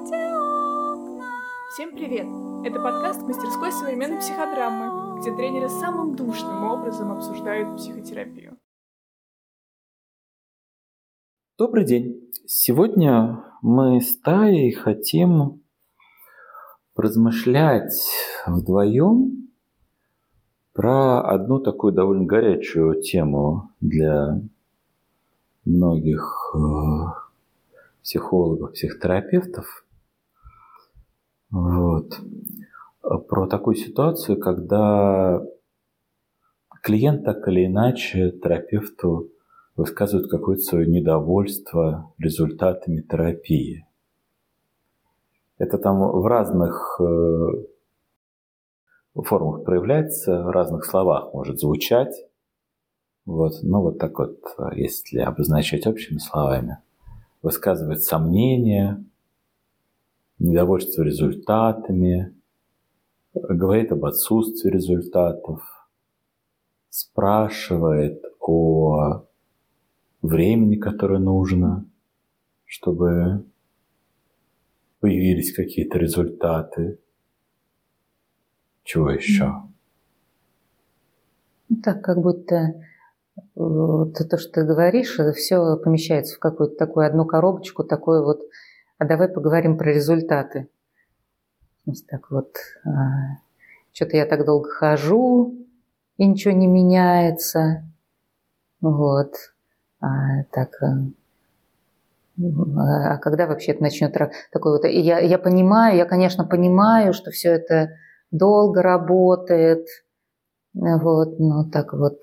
Всем привет! Это подкаст мастерской современной психодрамы, где тренеры самым душным образом обсуждают психотерапию. Добрый день! Сегодня мы с Таей хотим размышлять вдвоем про одну такую довольно горячую тему для многих э, психологов, психотерапевтов – вот. Про такую ситуацию, когда клиент так или иначе терапевту высказывает какое-то свое недовольство результатами терапии. Это там в разных э, формах проявляется, в разных словах может звучать. Вот. Ну, вот так вот, если обозначать общими словами. Высказывает сомнения, недовольство результатами, говорит об отсутствии результатов, спрашивает о времени, которое нужно, чтобы появились какие-то результаты. Чего еще? Ну, так, как будто вот то, что ты говоришь, все помещается в какую-то такую одну коробочку, такой вот а давай поговорим про результаты. Так вот, а, что-то я так долго хожу, и ничего не меняется. Вот. А, так, а, а когда вообще это начнет такой вот... Я, я понимаю, я, конечно, понимаю, что все это долго работает. Вот, ну так вот.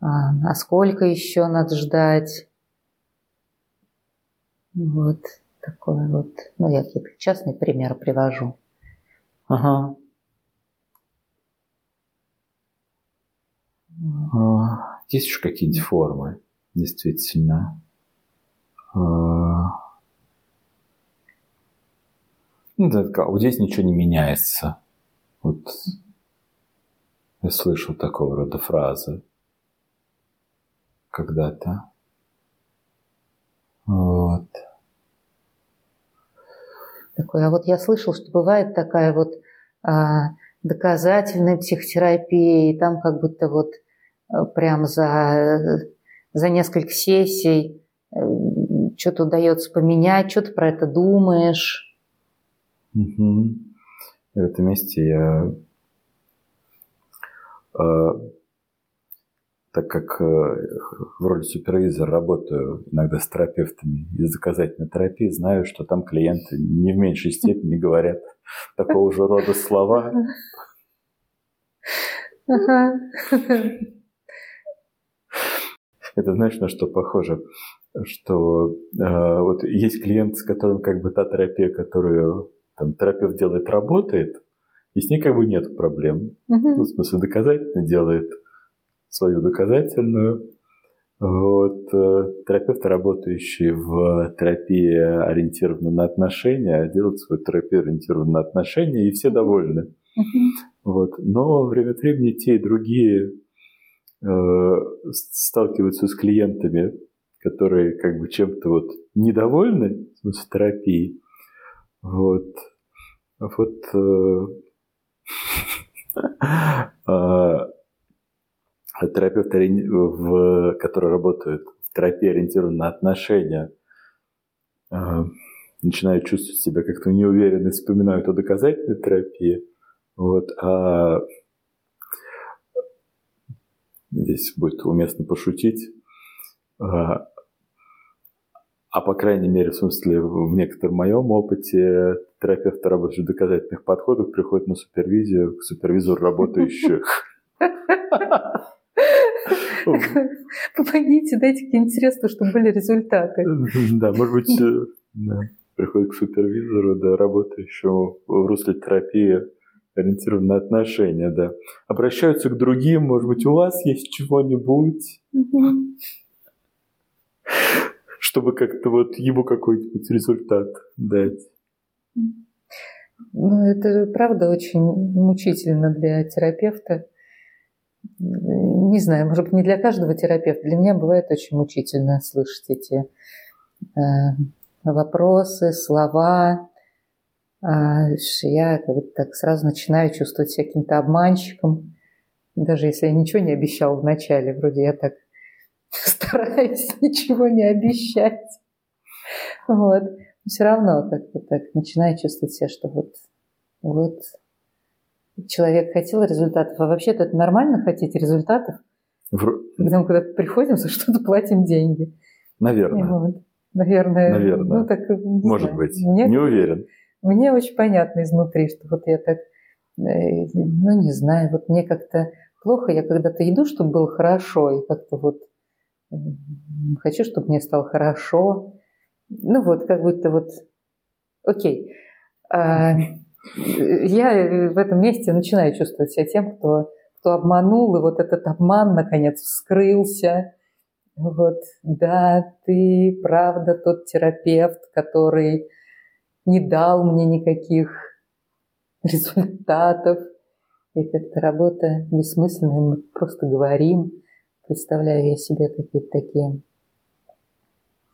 А, а сколько еще надо ждать? Вот такое вот, ну, я какие-то частные примеры привожу. Ага. А, есть еще какие-нибудь формы, действительно. А, ну, да, вот здесь ничего не меняется. Вот я слышал такого рода фразы когда-то. Вот такой. А вот я слышал, что бывает такая вот а, доказательная психотерапия, и там как будто вот а, прям за, за несколько сессий э, что-то удается поменять, что ты про это думаешь. Угу. в этом месте я а, так как э, в роли супервизора работаю иногда с терапевтами из доказательной терапии, знаю, что там клиенты не в меньшей степени говорят такого же рода слова. Это знаешь, на что похоже? Что э, вот есть клиент, с которым как бы та терапия, которую там, терапевт делает, работает, и с ней как бы нет проблем. Ну, в смысле, доказательно делает – свою доказательную. Вот, э, терапевты, работающие в терапии, ориентированной на отношения, делают свою терапию, ориентированную на отношения, и все довольны. Вот. Но время от времени те и другие э, сталкиваются с клиентами, которые как бы чем-то вот недовольны в смысле терапии. Вот. Вот э, а, терапевты, в, которые работают в терапии, ориентированы на отношения, а, начинают чувствовать себя как-то неуверенно, вспоминают о доказательной терапии. Вот, а здесь будет уместно пошутить. А, а по крайней мере, в смысле, в некотором моем опыте терапевты, работающие в доказательных подходах, приходят на супервизию к супервизору работающих Помогите, дайте какие-нибудь средства, чтобы были результаты. Да, может быть, э, да, приходит к супервизору, да, работающему в русле терапии, ориентирован на отношения, да. Обращаются к другим, может быть, у вас есть чего-нибудь, чтобы как-то вот ему какой-нибудь результат дать. Ну, это правда очень мучительно для терапевта не знаю, может быть, не для каждого терапевта. Для меня бывает очень мучительно слышать эти э, вопросы, слова, а, я как бы так сразу начинаю чувствовать себя каким-то обманщиком, даже если я ничего не обещал вначале, вроде я так стараюсь ничего не обещать. Вот. все равно как-то так начинаю чувствовать себя, что вот, вот человек хотел результатов, а вообще-то это нормально хотеть результатов, в... когда мы куда-то приходим, за что-то платим деньги. Наверное. Вот. Наверное. Наверное. Ну, так, Может знаю. быть. Мне, не уверен. Мне очень понятно изнутри, что вот я так, э, ну, не знаю, вот мне как-то плохо, я когда-то иду, чтобы было хорошо, и как-то вот хочу, чтобы мне стало хорошо. Ну вот, как будто вот, окей. А, я в этом месте начинаю чувствовать себя тем, кто, кто обманул, и вот этот обман, наконец, вскрылся. Вот, да, ты, правда, тот терапевт, который не дал мне никаких результатов. И как-то работа бессмысленная, мы просто говорим. Представляю я себе какие-то такие...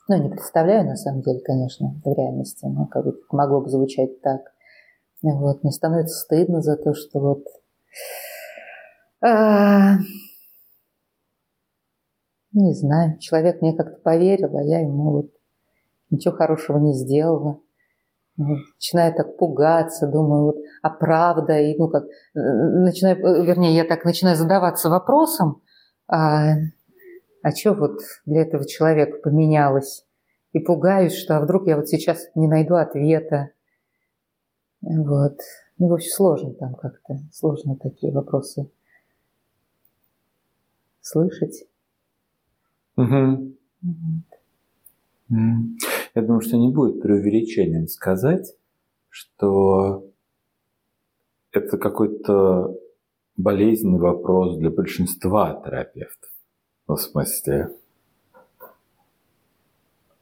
Ну, не представляю, на самом деле, конечно, в реальности, но как бы могло бы звучать так. Вот, мне становится стыдно за то, что вот... А... Не знаю, человек мне как-то поверил, а я ему вот ничего хорошего не сделала начинаю так пугаться, думаю, вот, а правда, и ну как, начинаю, э, вернее, я так начинаю задаваться вопросом, а, а что вот для этого человека поменялось? И пугаюсь, что а вдруг я вот сейчас не найду ответа. Вот. Ну, в общем, сложно там как-то, сложно такие вопросы слышать. Угу. Вот. Я думаю, что не будет преувеличением сказать, что это какой-то болезненный вопрос для большинства терапевтов. Ну, в смысле,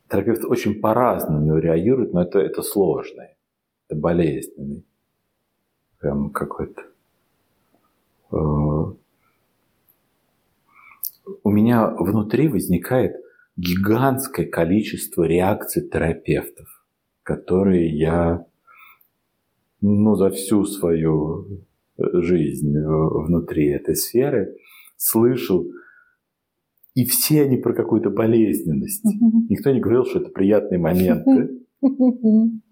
терапевт очень по-разному реагирует, но это, это сложный, это болезненный. Прям какой-то. Э, у меня внутри возникает гигантское количество реакций терапевтов, которые я ну, за всю свою жизнь внутри этой сферы слышал. И все они про какую-то болезненность. Никто не говорил, что это приятные моменты.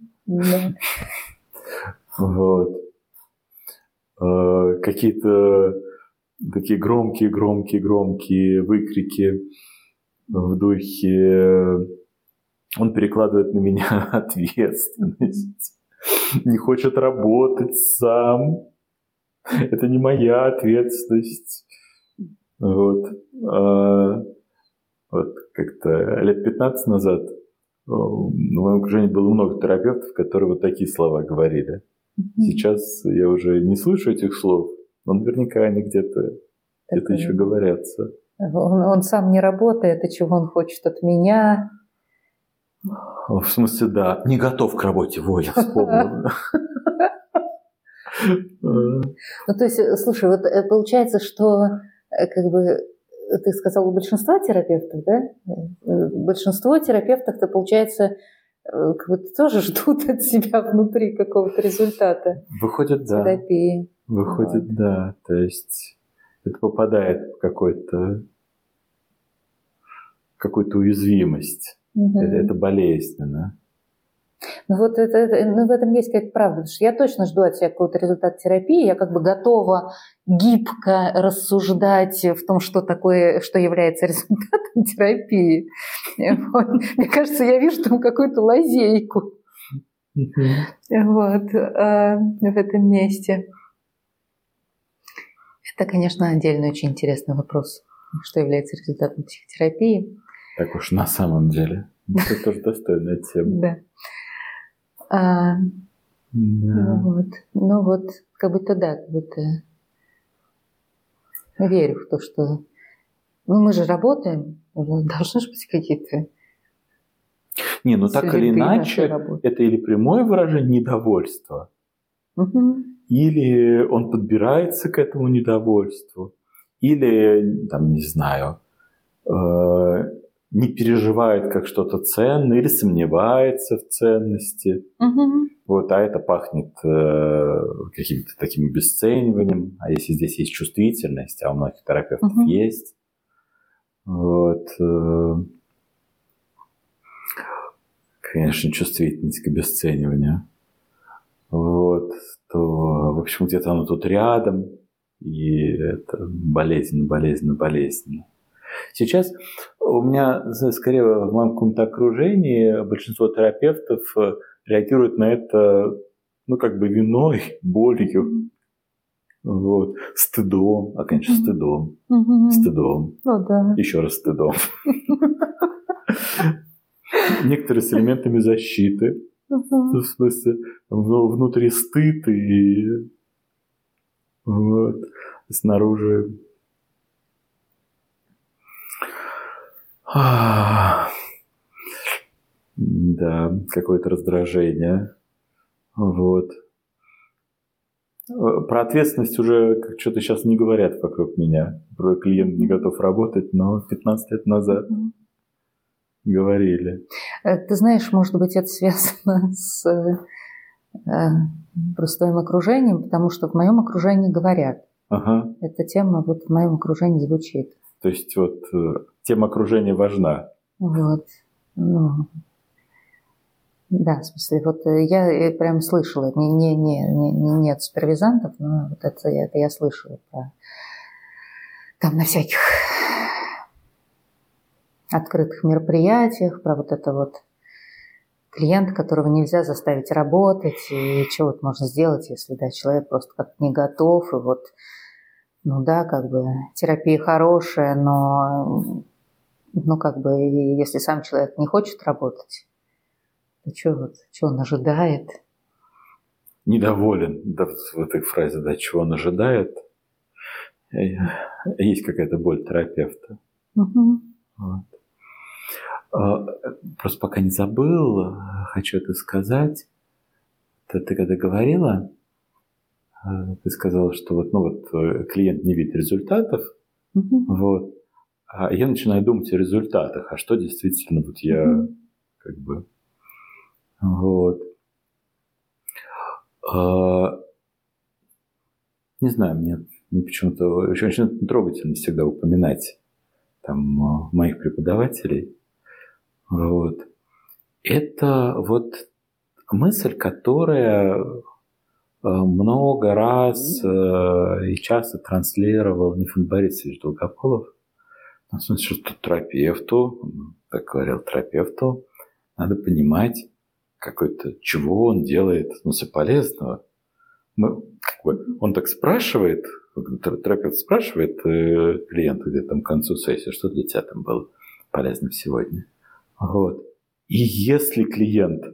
Вот. Э, какие-то такие громкие, громкие, громкие выкрики в духе он перекладывает на меня ответственность, не хочет работать сам, это не моя ответственность. Вот. А, вот как-то лет 15 назад в моем окружении было много терапевтов, которые вот такие слова говорили. Сейчас я уже не слышу этих слов, но наверняка они где-то где еще говорятся. Он, он сам не работает, и чего он хочет от меня. В смысле, да, не готов к работе, во, я вспомнил. Ну, то есть, слушай, вот э, получается, что э, как бы ты сказал у большинства терапевтов, да? Э, большинство терапевтов-то, получается, как бы тоже ждут от себя внутри какого-то результата. Выходит, да. Терапии. Выходит, вот. да. То есть это попадает в какой-то какую-то уязвимость. Угу. Это, это болезненно. Ну вот это, это, ну в этом есть какая-то правда. Потому что я точно жду от себя какого-то результата терапии. Я как бы готова гибко рассуждать в том, что такое, что является результатом терапии. Вот. Мне кажется, я вижу там какую-то лазейку. Вот, а, в этом месте. Это, конечно, отдельный очень интересный вопрос, что является результатом психотерапии. Так уж на самом деле. Это тоже достойная тема. Да. А, да. Ну вот, ну вот, как будто да, как будто верю в то, что ну мы же работаем, должны же быть какие-то не, ну так или иначе, это или прямое выражение недовольства, угу. или он подбирается к этому недовольству, или, там, не знаю, э, не переживает как что-то ценное или сомневается в ценности. Угу. Вот, а это пахнет э, каким-то таким обесцениванием. А если здесь есть чувствительность, а у многих терапевтов угу. есть, вот, э, конечно, чувствительность к обесцениванию. Вот, то, в общем, где-то оно тут рядом, и это болезненно, болезненно, болезненно. Сейчас у меня, скорее, в моем каком-то окружении большинство терапевтов э, реагируют на это, ну, как бы виной, болью, вот, стыдом, а, конечно, стыдом, mm-hmm. стыдом, oh, да. еще раз стыдом. Некоторые с элементами защиты, в смысле, внутри стыд и вот, снаружи Да, какое-то раздражение. Вот. Про ответственность уже что-то сейчас не говорят вокруг меня. Про клиент не готов работать, но 15 лет назад говорили. Э, ты знаешь, может быть, это связано с э, просто твоим окружением, потому что в моем окружении говорят. Ага. Эта тема вот в моем окружении звучит. То есть вот э, тема окружения важна. Вот. Ну, да, в смысле, вот э, я прям слышала, не, не, не, не, нет супервизантов, но вот это, это я слышала про там на всяких открытых мероприятиях, про вот это вот клиент, которого нельзя заставить работать, и что вот можно сделать, если да, человек просто как не готов, и вот, ну да, как бы терапия хорошая, но ну как бы если сам человек не хочет работать, то что вот, что он ожидает? Недоволен, да, в этой фразе, да, чего он ожидает. Есть какая-то боль терапевта. Угу. Вот. А, просто пока не забыл, хочу это сказать. Ты, ты когда говорила, а, ты сказала, что вот, ну вот э, клиент не видит результатов, угу. вот, а я начинаю думать о результатах, а что действительно вот я как бы вот. А, не знаю, мне, мне почему-то очень, очень трогательно всегда упоминать там а, моих преподавателей. Вот. Это вот мысль, которая а, много раз и часто транслировал Нифон Борисович Долгополов. В смысле, что терапевту, так говорил терапевту, надо понимать, какой-то, чего он делает, в смысле, полезного. Мы, как бы, он так спрашивает, терапевт спрашивает э, клиента где-то там к концу сессии, что для тебя там было полезным сегодня. Вот. И если клиент,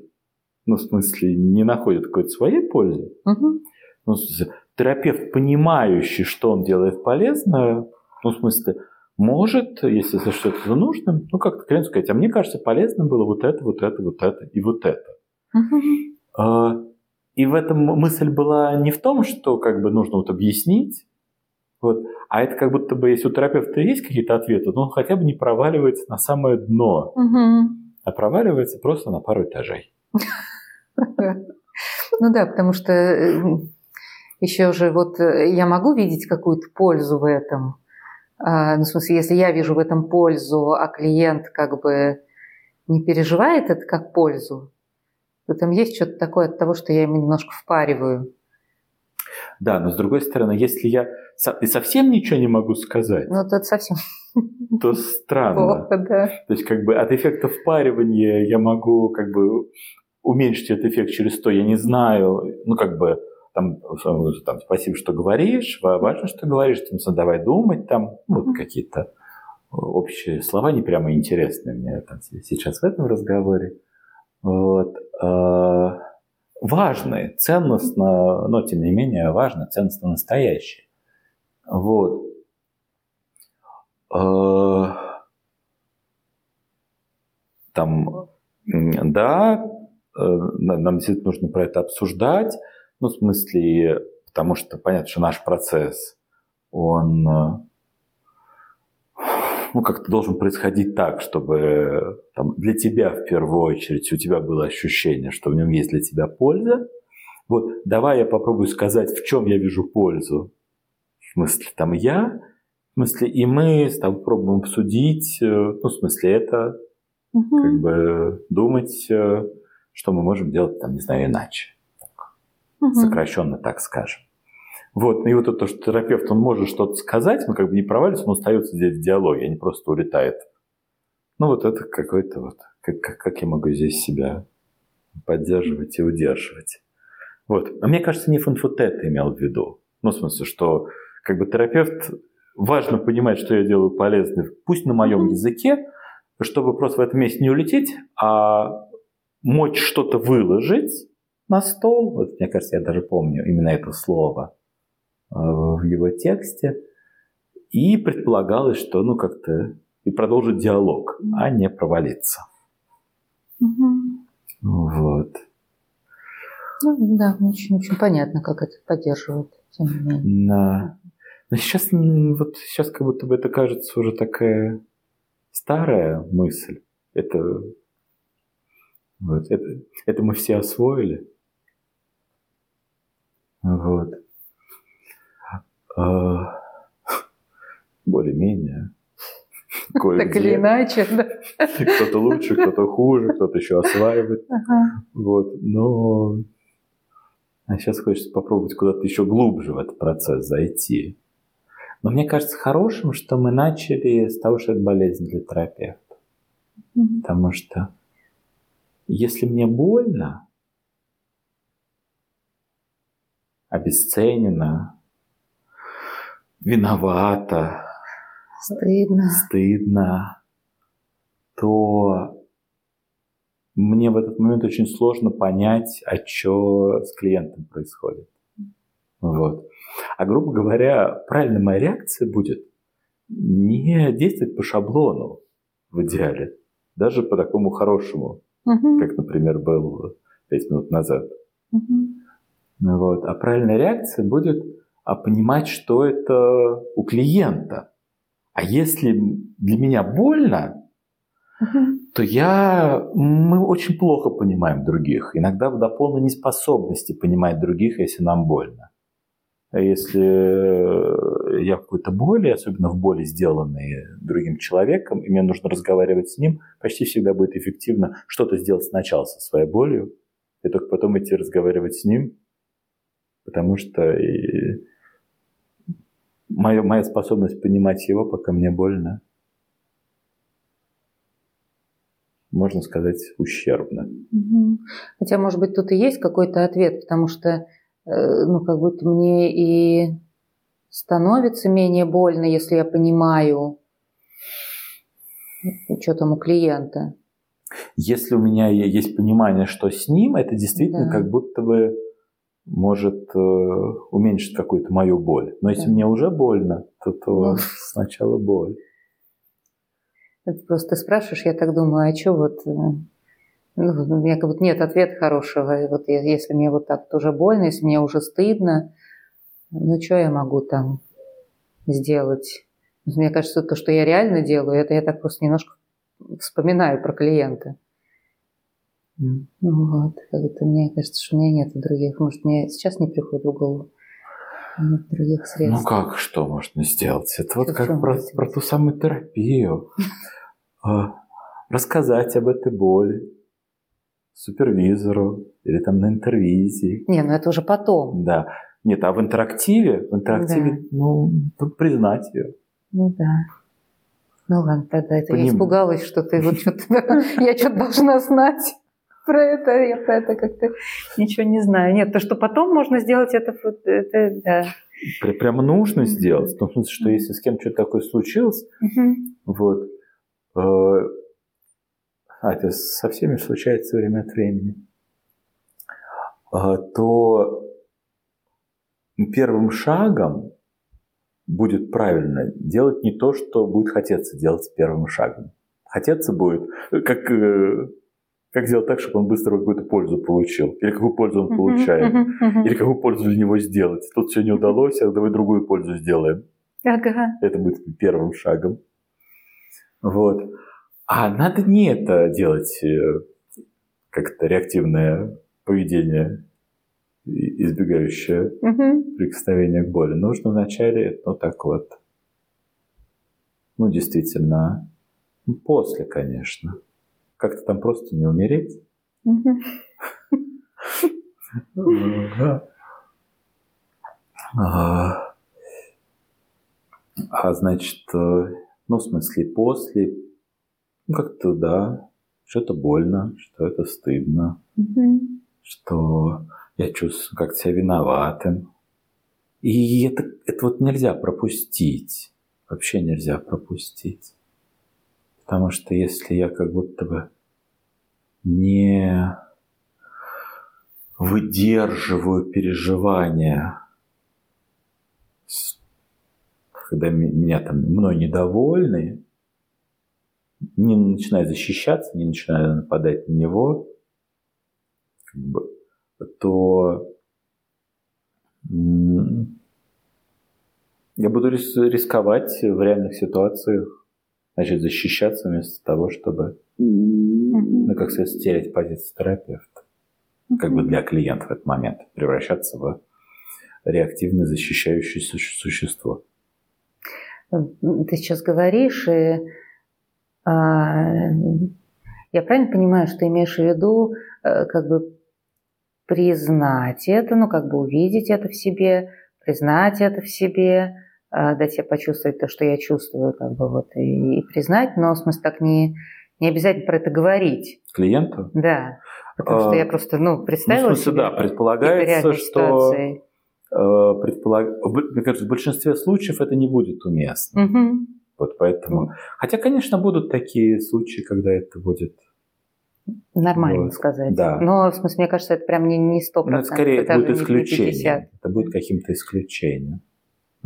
ну, в смысле, не находит какой-то своей пользы, угу. ну, в смысле, терапевт, понимающий, что он делает полезное, ну, в смысле, может, если за что-то нужно, ну, как-то клиенту сказать, а мне кажется, полезно было вот это, вот это, вот это и вот это. Uh-huh. И в этом мысль была не в том, что как бы нужно вот объяснить, вот, а это как будто бы, если у терапевта есть какие-то ответы, то он хотя бы не проваливается на самое дно, uh-huh. а проваливается просто на пару этажей. Ну да, потому что э, еще же вот э, я могу видеть какую-то пользу в этом, а, ну, в смысле, если я вижу в этом пользу, а клиент как бы не переживает это как пользу, то там есть что-то такое от того, что я ему немножко впариваю. Да, но с другой стороны, если я и совсем ничего не могу сказать, ну, то совсем то странно. Плохо, да. То есть, как бы от эффекта впаривания я могу как бы уменьшить этот эффект через то, я не знаю, ну, как бы там, там спасибо, что говоришь, важно, что говоришь, там, давай думать, там, ну, вот какие-то общие слова, не прямо интересные мне там, сейчас в этом разговоре. Вот. А, важные, ценностно, но тем не менее важно, ценностно настоящие. Вот. А, там, да, э, нам действительно нужно про это обсуждать, ну, в смысле, потому что понятно, что наш процесс, он, ну, как-то должен происходить так, чтобы там, для тебя в первую очередь у тебя было ощущение, что в нем есть для тебя польза. Вот давай я попробую сказать, в чем я вижу пользу. В смысле, там я, в смысле, и мы с тобой пробуем обсудить, э, ну, в смысле, это, угу. как бы думать, э, что мы можем делать, там, не знаю, иначе. Угу. Сокращенно так скажем. Вот, и вот это, что терапевт, он может что-то сказать, но как бы не проваливается, он остается здесь в диалоге, а не просто улетает. Ну, вот это какой-то вот, как, как, как я могу здесь себя поддерживать и удерживать. Вот. А мне кажется, не фанфутет имел в виду. Ну, в смысле, что как бы терапевт, важно понимать, что я делаю полезно, пусть на моем языке, чтобы просто в этом месте не улететь, а мочь что-то выложить на стол. Вот, мне кажется, я даже помню именно это слово Э, в его тексте. И предполагалось, что ну как-то и продолжить диалог, а не провалиться. Угу. Вот. Ну, да, очень, очень понятно, как это поддерживает, тем не менее. Да. Но сейчас, вот сейчас как будто бы это кажется уже такая старая мысль. Это, вот, это, это мы все освоили. Вот. А, более-менее. Так или иначе, да. Кто-то лучше, кто-то хуже, кто-то еще осваивает. Ага. Вот, но а сейчас хочется попробовать куда-то еще глубже в этот процесс зайти. Но мне кажется хорошим, что мы начали с того, что это болезнь для терапевта. Mm-hmm. Потому что если мне больно, обесценено, виновата, стыдно, стыдно, то мне в этот момент очень сложно понять, а что с клиентом происходит. Вот. А грубо говоря, правильная моя реакция будет не действовать по шаблону в идеале, даже по такому хорошему, угу. как, например, был пять минут назад. Угу. Вот. А правильная реакция будет а понимать, что это у клиента. А если для меня больно, то я, мы очень плохо понимаем других. Иногда до полной неспособности понимать других, если нам больно. А если я в какой-то боли, особенно в боли, сделанной другим человеком, и мне нужно разговаривать с ним, почти всегда будет эффективно что-то сделать сначала со своей болью, и только потом идти разговаривать с ним, потому что моя, моя способность понимать его, пока мне больно, можно сказать, ущербно. Хотя, может быть, тут и есть какой-то ответ, потому что, э, ну, как будто мне и становится менее больно, если я понимаю, что там у клиента. Если у меня есть понимание, что с ним, это действительно да. как будто бы может э, уменьшить какую-то мою боль. Но если да. мне уже больно, то, то ну. сначала боль. Это просто ты спрашиваешь, я так думаю, а что вот... Э, ну, у меня как будто нет ответа хорошего. Вот если мне вот так тоже больно, если мне уже стыдно, ну что я могу там сделать? Мне кажется, то, что я реально делаю, это я так просто немножко вспоминаю про клиента. Ну вот, как-то мне кажется, что у меня нет других. Может, мне сейчас не приходит в голову. Нет других средств. Ну как, что можно сделать? Это вот как про, про ту самую терапию. А, рассказать об этой боли супервизору или там на интервизии. Не, ну это уже потом. Да. Нет, а в интерактиве, в интерактиве, да. ну, признать ее. Ну да. Ну ладно, тогда это Поним... я испугалась, что ты вот что-то, я что-то должна знать про это, я про это как-то ничего не знаю. Нет, то, что потом можно сделать, это, это да. Прямо нужно сделать, в том смысле, что если с кем что-то такое случилось, вот, э, а это со всеми случается время от времени, э, то первым шагом будет правильно делать не то, что будет хотеться делать первым шагом. Хотеться будет, как э, как сделать так, чтобы он быстро какую-то пользу получил? Или какую пользу он получает? Или какую пользу для него сделать? Тут все не удалось, а давай другую пользу сделаем. Ага. Это будет первым шагом. Вот. А надо не это делать, э, как-то реактивное поведение, избегающее угу. прикосновения к боли. Нужно вначале, ну так вот, ну действительно, после, конечно. Как-то там просто не умереть. Угу. А, а значит, э, ну, в смысле, после, ну, как-то, да, что это больно, что это стыдно, что я чувствую как себя виноватым. И это, это вот нельзя пропустить, вообще нельзя пропустить. Потому что если я как будто бы не выдерживаю переживания, когда меня там мной недовольны, не начинаю защищаться, не начинаю нападать на него, то я буду рисковать в реальных ситуациях, значит, защищаться вместо того, чтобы, ну, как сказать, стереть позицию терапевта. Как бы для клиента в этот момент, превращаться в реактивное защищающее существо. Ты сейчас говоришь, и а, я правильно понимаю, что ты имеешь в виду э, как бы признать это, ну как бы увидеть это в себе, признать это в себе, дать себе почувствовать то, что я чувствую, как бы вот и, и признать, но в смысле так не не обязательно про это говорить. Клиенту? Да. Потому что а, я просто, ну, представила ну, в смысле, да, предполагается, что... Э, предполаг... Мне кажется, в большинстве случаев это не будет уместно. Угу. Вот поэтому... Хотя, конечно, будут такие случаи, когда это будет... Нормально вот. сказать. Да. Но, в смысле, мне кажется, это прям не, не 100%. Но это скорее это будет исключение. Это будет каким-то исключением.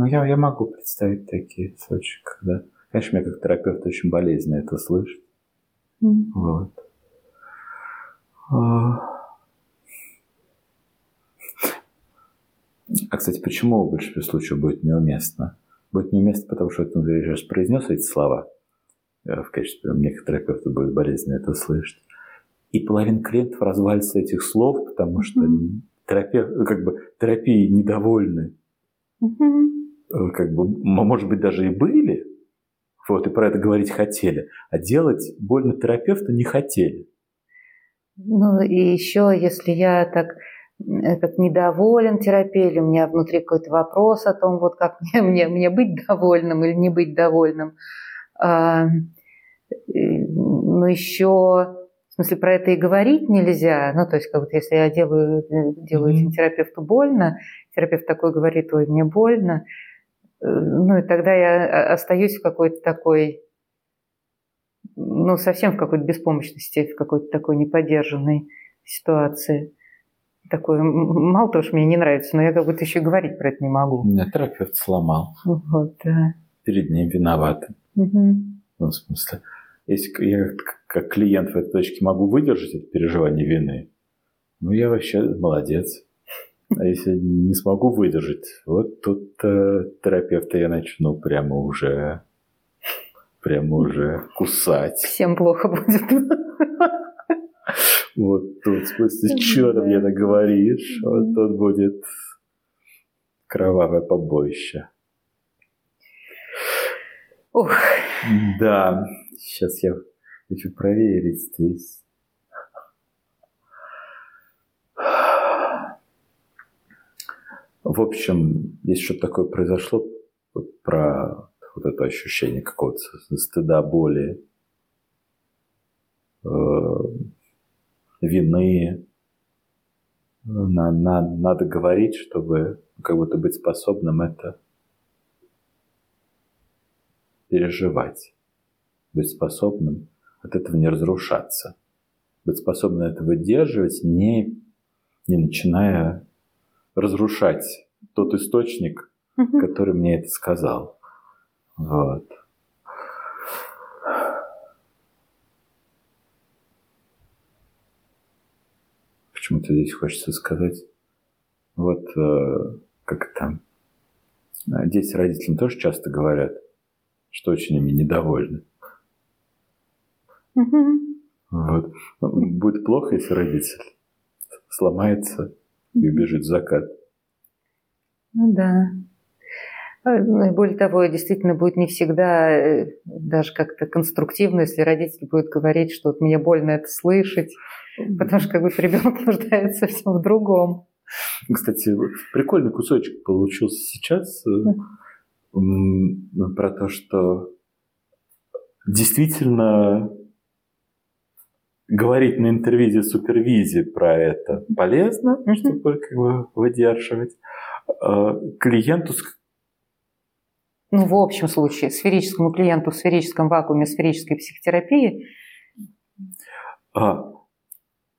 Но я, я могу представить такие случаи, когда... Конечно, мне как терапевт очень болезненно это слышать. Mm. Вот. А, а, кстати, почему в большинстве случаев будет неуместно? Будет неуместно, потому что ну, я сейчас произнес эти слова. Э, в качестве некоторых терапевтов будет болезненно это слышать. И половина клиентов развалится этих слов, потому что mm-hmm. терапевт, ну, как бы, терапии недовольны. Mm-hmm. Как бы, может быть, даже и были, вот, и про это говорить хотели, а делать больно терапевту не хотели. Ну и еще, если я так как недоволен терапией, у меня внутри какой-то вопрос о том, вот как мне, мне, мне быть довольным или не быть довольным. А, но еще, в смысле, про это и говорить нельзя. Ну, то есть, как вот если я делаю, делаю mm-hmm. терапевту больно, терапевт такой говорит, ой, мне больно, э, ну и тогда я остаюсь в какой-то такой ну, совсем в какой-то беспомощности, в какой-то такой неподдержанной ситуации. Такой, мало того, что мне не нравится, но я как будто еще говорить про это не могу. Меня терапевт сломал. Вот, да. Перед ним виноваты. Угу. Ну, в смысле, если я как клиент в этой точке могу выдержать это переживание вины, ну, я вообще молодец. А если не смогу выдержать, вот тут э, терапевта я начну прямо уже прямо уже кусать. Всем плохо будет. Вот тут, в смысле, что ты мне наговоришь? Вот тут будет кровавое побоище. Ух. Да, сейчас я хочу проверить здесь. В общем, если что-то такое произошло, вот про вот это ощущение какого-то стыда, боли, э, вины. На, на, надо говорить, чтобы как будто быть способным это переживать, быть способным от этого не разрушаться, быть способным это выдерживать, не, не начиная разрушать тот источник, который мне это сказал. Вот. Почему-то здесь хочется сказать, вот э, как там, дети родителям тоже часто говорят, что очень ими недовольны. Угу. Вот. Ну, будет плохо, если родитель сломается и убежит закат. Ну да. А, более того, действительно будет не всегда э, даже как-то конструктивно, если родитель будет говорить, что вот мне больно это слышать, потому что как бы ребенок нуждается совсем в другом. Кстати, прикольный кусочек получился сейчас э, про то, что действительно говорить на интервизии, супервизии про это полезно, mm-hmm. чтобы как бы выдерживать. А, клиенту ну, в общем случае, сферическому клиенту в сферическом вакууме сферической психотерапии. А,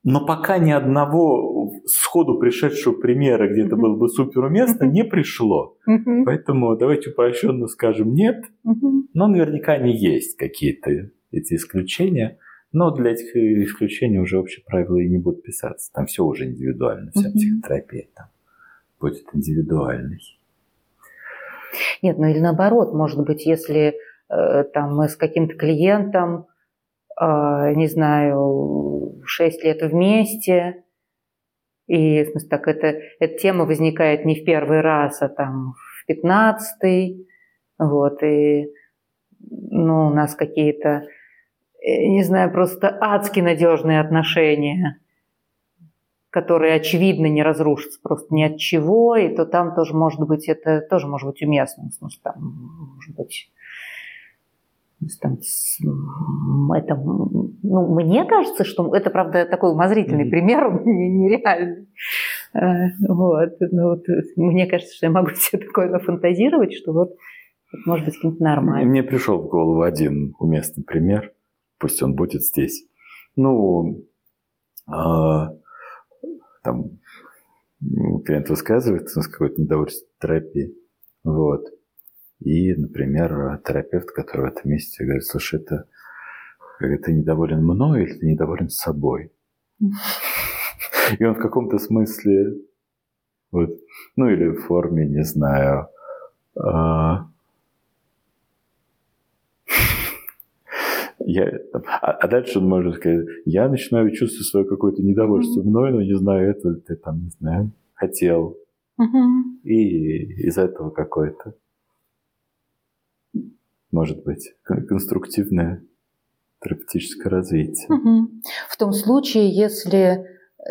но пока ни одного сходу пришедшего примера, где это было бы суперуместно, не пришло. Поэтому давайте упрощенно скажем нет, но наверняка они есть какие-то эти исключения. Но для этих исключений уже общие правила и не будут писаться. Там все уже индивидуально, вся психотерапия там будет индивидуальной. Нет, ну или наоборот, может быть, если э, там мы с каким-то клиентом а, не знаю, 6 лет вместе. И, в смысле, так это, эта тема возникает не в первый раз, а там в пятнадцатый. Вот, и ну, у нас какие-то, э, не знаю, просто адски надежные отношения, которые, очевидно, не разрушатся просто ни от чего, и то там тоже может быть, это тоже может быть уместно. В смысле, там, может быть, там, это, ну, мне кажется, что это, правда, такой умозрительный mm-hmm. пример, нереальный. Э, вот. Но вот, мне кажется, что я могу себе такое нафантазировать, что вот может быть каким-то нормальным. Мне пришел в голову один уместный пример, пусть он будет здесь. Ну, а, там клиент высказывает с какой-то недовольство терапии. Вот. И, например, терапевт, который в этом месте говорит, слушай, это ты недоволен мной или ты недоволен собой? И он в каком-то смысле, вот, ну или в форме, не знаю, а, я, там, а, а дальше он может сказать, я начинаю чувствовать свое какое-то недовольство мной, но не знаю, это ты там, не знаю, хотел. И из этого какое-то может быть, конструктивное терапевтическое развитие. Угу. В том случае, если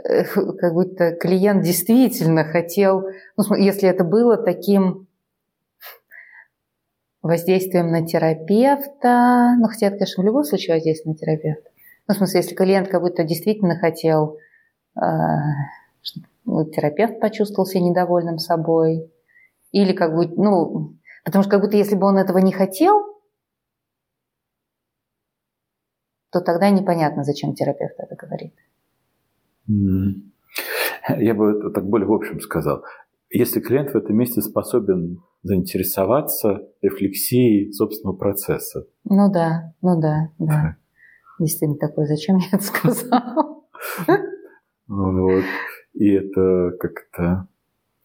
э, как будто клиент действительно хотел, ну, если это было таким воздействием на терапевта, ну, хотя это, конечно, в любом случае воздействие на терапевта. Ну, в смысле, если клиент как будто действительно хотел, э, чтобы терапевт почувствовал себя недовольным собой, или как будто, ну, потому что как будто если бы он этого не хотел, то тогда непонятно, зачем терапевт это говорит. Я бы это так более в общем сказал. Если клиент в этом месте способен заинтересоваться рефлексией собственного процесса. Ну да, ну да, да. Действительно такой, зачем я это сказал? Вот. И это как-то...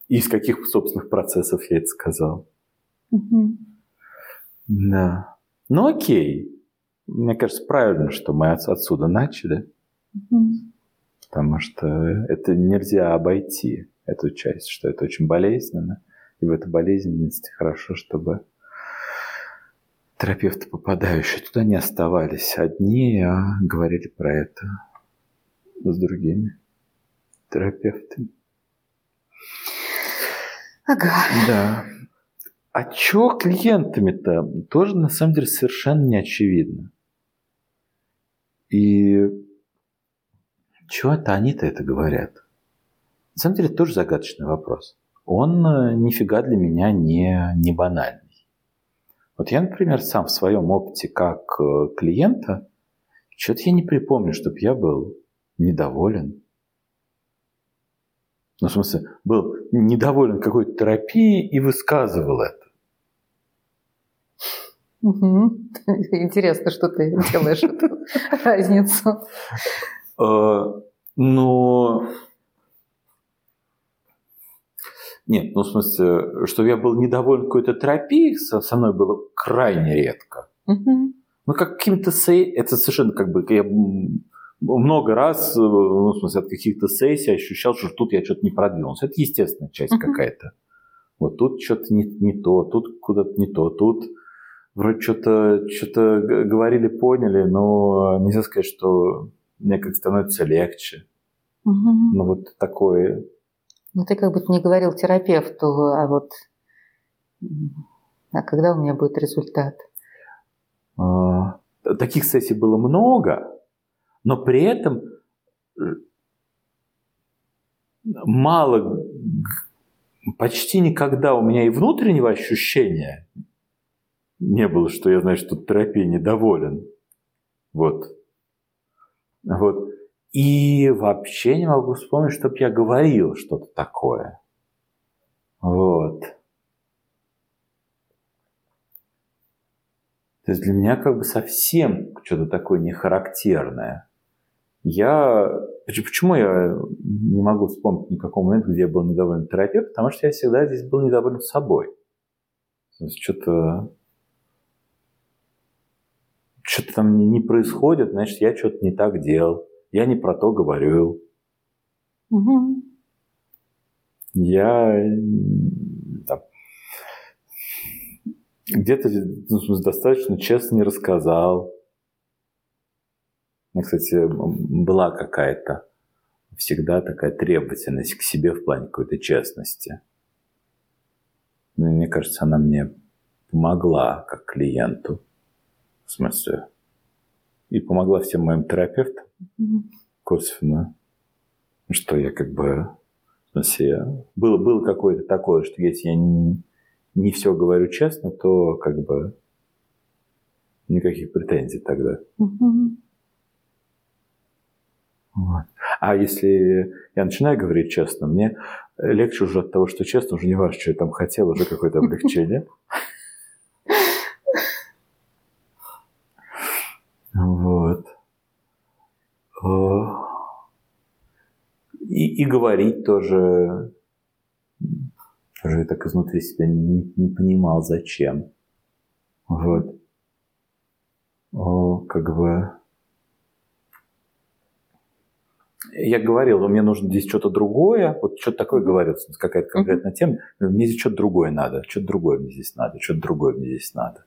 Из каких собственных процессов я это сказал? Да. Ну окей. Мне кажется, правильно, что мы отсюда начали, потому что это нельзя обойти, эту часть, что это очень болезненно. И в этой болезненности хорошо, чтобы терапевты, попадающие туда, не оставались одни, а говорили про это с другими терапевтами. Ага. Да. А чё клиентами-то? Тоже на самом деле совершенно не очевидно. И чего это они-то это говорят? На самом деле, это тоже загадочный вопрос. Он э, нифига для меня не, не банальный. Вот я, например, сам в своем опыте как э, клиента, что-то я не припомню, чтобы я был недоволен. Ну, в смысле, был недоволен какой-то терапией и высказывал это. Угу. Интересно, что ты делаешь эту разницу. Э, но... Нет, ну в смысле, что я был недоволен какой-то терапией, со, мной было крайне редко. Ну, как каким-то. Это совершенно как бы... Я много раз, э, ну, в смысле, от каких-то сессий ощущал, что тут я что-то не продвинулся. Это естественная часть uh-huh. какая-то. Вот тут что-то не, не то, тут куда-то не то, тут вроде что-то что говорили, поняли, но нельзя сказать, что мне как становится легче. Угу. Ну вот такое. Ну ты как будто не говорил терапевту, а вот а когда у меня будет результат? А, таких сессий было много, но при этом мало, почти никогда у меня и внутреннего ощущения не было, что я, знаю, что терапия недоволен. Вот. Вот. И вообще не могу вспомнить, чтобы я говорил что-то такое. Вот. То есть для меня как бы совсем что-то такое нехарактерное. Я... Почему я не могу вспомнить никакого момента, где я был недоволен терапевтом? Потому что я всегда здесь был недоволен собой. То есть что-то что-то там не происходит, значит, я что-то не так делал, я не про то говорил. Угу. Я там, где-то ну, достаточно честно не рассказал. У меня, кстати, была какая-то всегда такая требовательность к себе в плане какой-то честности. Ну, мне кажется, она мне помогла как клиенту. В смысле, и помогла всем моим терапевтам mm-hmm. косвенно. Что я как бы... В смысле, было, было какое-то такое, что если я не, не все говорю честно, то как бы никаких претензий тогда. Mm-hmm. Вот. А если я начинаю говорить честно, мне легче уже от того, что честно, уже не важно, что я там хотел, уже какое-то облегчение. Вот. Э, и, и говорить тоже, тоже я так изнутри себя не, не понимал, зачем. Вот. О, как бы... Я говорил, мне нужно здесь что-то другое, вот что-то такое говорил, какая-то конкретная тема, мне здесь что-то другое надо, что-то другое мне здесь надо, что-то другое мне здесь надо.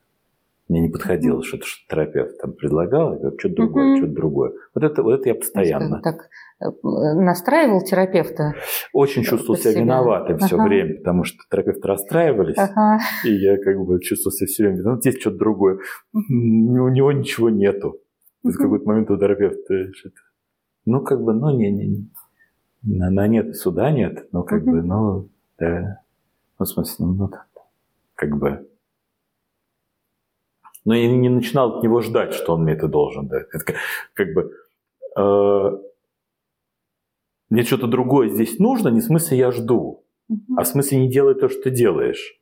Мне не подходило, что-то что терапевт там предлагал, я говорю, что-то другое, что-то другое. Вот это, вот это я постоянно. Так э, настраивал терапевта? Очень чувствовал себя, себя виноватым ага. все время, потому что терапевты расстраивались, ага. и я как бы чувствовал себя все время, ну, здесь что-то другое. У него ничего нету. В какой-то момент у терапевта что-то, ну, как бы, ну, не, не, не. На, на нет суда нет, но как бы, ну, да. Ну, в смысле, ну, ну как бы но я не начинал от него ждать, что он мне это должен. Да. Это как, как бы э, мне что-то другое здесь нужно, не в смысле я жду, а в смысле не делай то, что ты делаешь.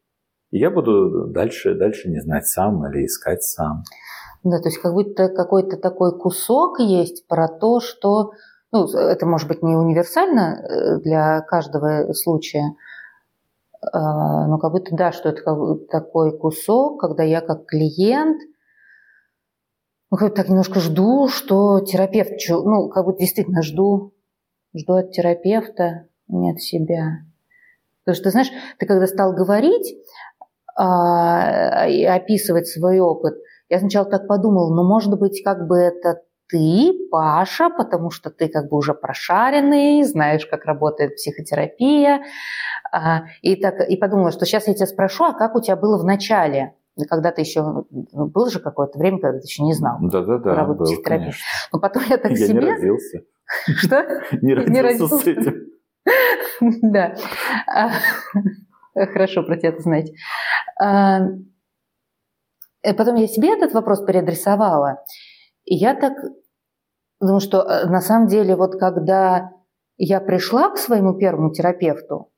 И я буду дальше, дальше не знать сам или искать сам. Да, то есть как будто какой-то такой кусок есть про то, что ну, это может быть не универсально э, для каждого случая, ну, как будто, да, что это такой кусок, когда я как клиент, ну, как так немножко жду, что терапевт, ну, как будто действительно жду, жду от терапевта, не от себя. Потому что, знаешь, ты когда стал говорить а, и описывать свой опыт, я сначала так подумала, ну, может быть, как бы это ты, Паша, потому что ты как бы уже прошаренный, знаешь, как работает психотерапия. А, и, так, и подумала, что сейчас я тебя спрошу, а как у тебя было в начале? Когда ты еще... Ну, было же какое-то время, когда ты еще не знал. Да-да-да, был, конечно. Но потом я так я себе... не родился. Что? Не родился с этим. Да. А, хорошо про тебя это знать. А, э, потом я себе этот вопрос переадресовала. И я так думаю, что э, на самом деле вот когда я пришла к своему первому терапевту,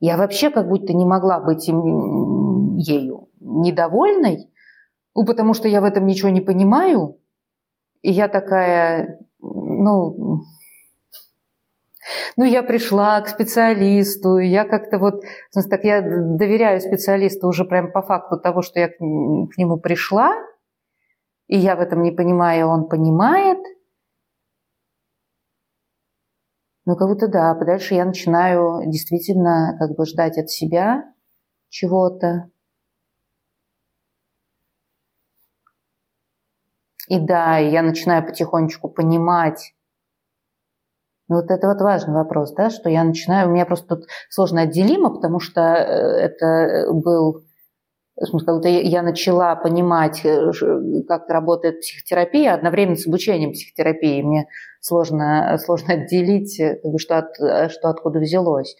я вообще как будто не могла быть им, ею недовольной, ну, потому что я в этом ничего не понимаю. И я такая, ну, ну, я пришла к специалисту, я как-то вот, так я доверяю специалисту уже прям по факту того, что я к нему пришла, и я в этом не понимаю, он понимает. Ну, как будто да, подальше я начинаю действительно как бы ждать от себя чего-то. И да, я начинаю потихонечку понимать, ну, вот это вот важный вопрос, да, что я начинаю, у меня просто тут сложно отделимо, потому что э, это был, будто я начала понимать, э, как работает психотерапия, одновременно с обучением психотерапии. Мне сложно, сложно отделить, э, как бы, что, от, что откуда взялось.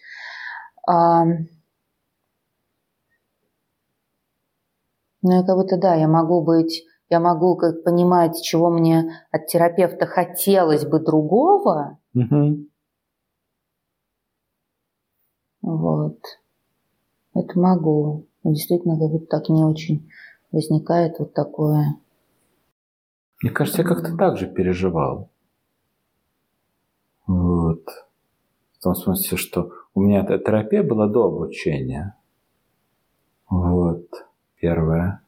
Ну, как будто, да, я могу быть я могу как понимать, чего мне от терапевта хотелось бы другого. Угу. Вот. Это могу. Действительно, как будто так не очень возникает вот такое. Мне кажется, я как-то так же переживал. Вот. В том смысле, что у меня терапия была до обучения. Вот. Первое.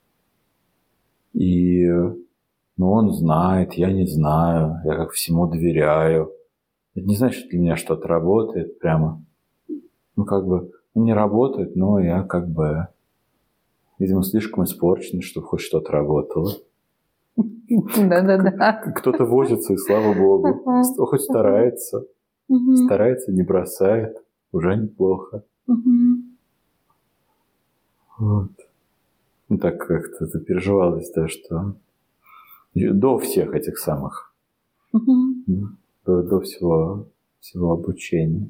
И ну, он знает, я не знаю, я как всему доверяю. Это не значит, что для меня что-то работает прямо. Ну, как бы, ну, не работает, но я как бы, видимо, слишком испорчен, чтобы хоть что-то работало. Да-да-да. Кто-то возится, и слава богу. Хоть старается. Старается, не бросает. Уже неплохо. Вот. Ну, так как-то это переживалось, да, что до всех этих самых, до, до всего, всего обучения.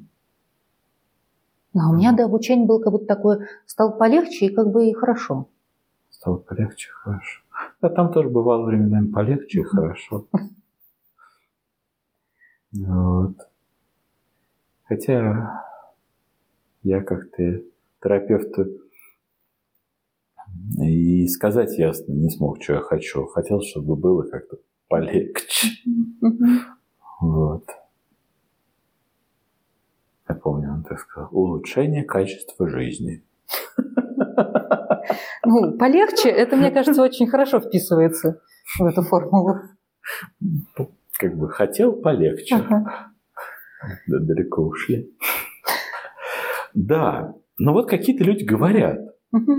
А у меня до обучения был как будто такой, стал полегче и как бы и хорошо. Стало полегче, хорошо. Да, там тоже бывало временами полегче и хорошо. Вот. Хотя я как-то терапевту и сказать ясно не смог, что я хочу. Хотел, чтобы было как-то полегче. Вот. Я сказал. Улучшение качества жизни. Ну, полегче, это, мне кажется, очень хорошо вписывается в эту формулу. Как бы хотел полегче. Ага. Да, далеко ушли. Да, но вот какие-то люди говорят. Угу.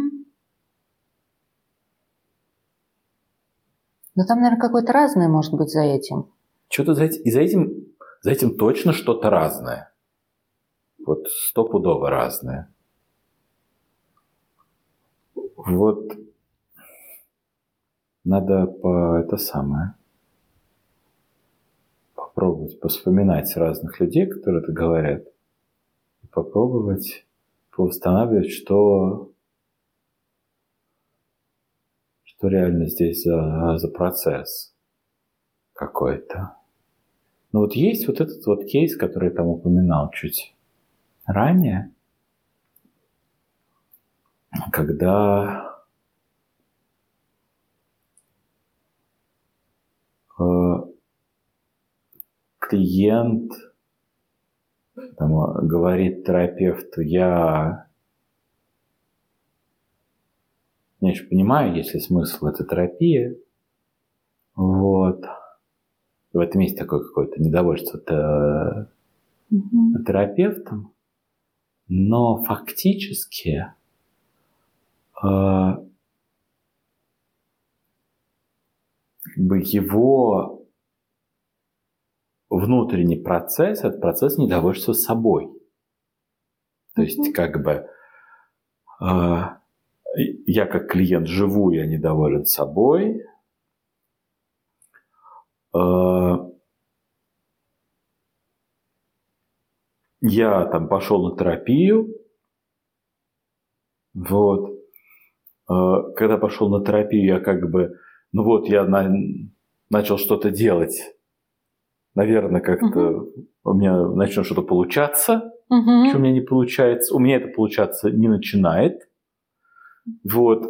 Но там, наверное, какое-то разное может быть за этим. Что-то за этим, и за этим, за этим точно что-то разное. Вот стопудово разное. Вот надо по это самое попробовать поспоминать разных людей, которые это говорят, и попробовать поустанавливать, что что реально здесь за, за процесс какой-то. Но вот есть вот этот вот кейс, который я там упоминал чуть ранее, когда э, клиент там, говорит терапевту, я Я еще понимаю, есть ли смысл это терапия. Вот. в этом есть такое какое-то недовольство угу. терапевтом. Но фактически э, как бы его внутренний процесс – это процесс недовольства собой. То есть, как бы э, я как клиент живу, я недоволен собой. Э, я там пошел на терапию. Вот. Э, когда пошел на терапию, я как бы, ну вот, я на, начал что-то делать. Наверное, как-то угу. у меня начнет что-то получаться, угу. что у меня не получается. У меня это получаться не начинает. Вот.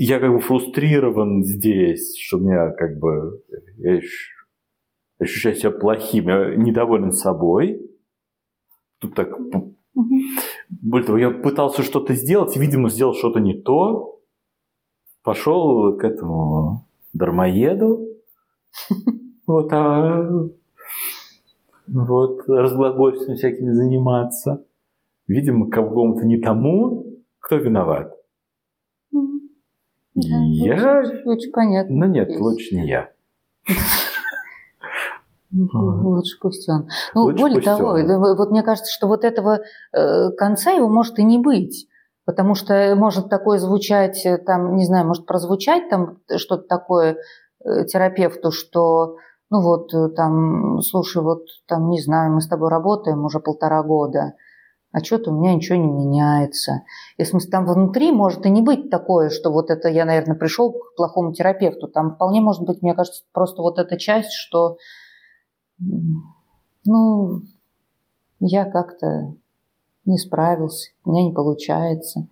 Я как бы фрустрирован здесь, что у меня как бы... Я ощущаю себя плохим, я недоволен собой. Тут так... Более того, я пытался что-то сделать, видимо, сделал что-то не то. Пошел к этому дармоеду, вот, а вот, разглагольством всякими заниматься. Видимо, кому-то не тому, кто виноват. Я... Очень, очень понятно. Ну нет, есть. лучше не я. Лучше пусть он. Ну, Лучше более того, он. вот мне кажется, что вот этого э, конца его может и не быть. Потому что может такое звучать, э, там, не знаю, может прозвучать там что-то такое э, терапевту, что, ну вот, там, слушай, вот там, не знаю, мы с тобой работаем уже полтора года, а что-то у меня ничего не меняется. И в смысле, там внутри может и не быть такое, что вот это я, наверное, пришел к плохому терапевту. Там вполне может быть, мне кажется, просто вот эта часть, что ну, я как-то не справился, у меня не получается,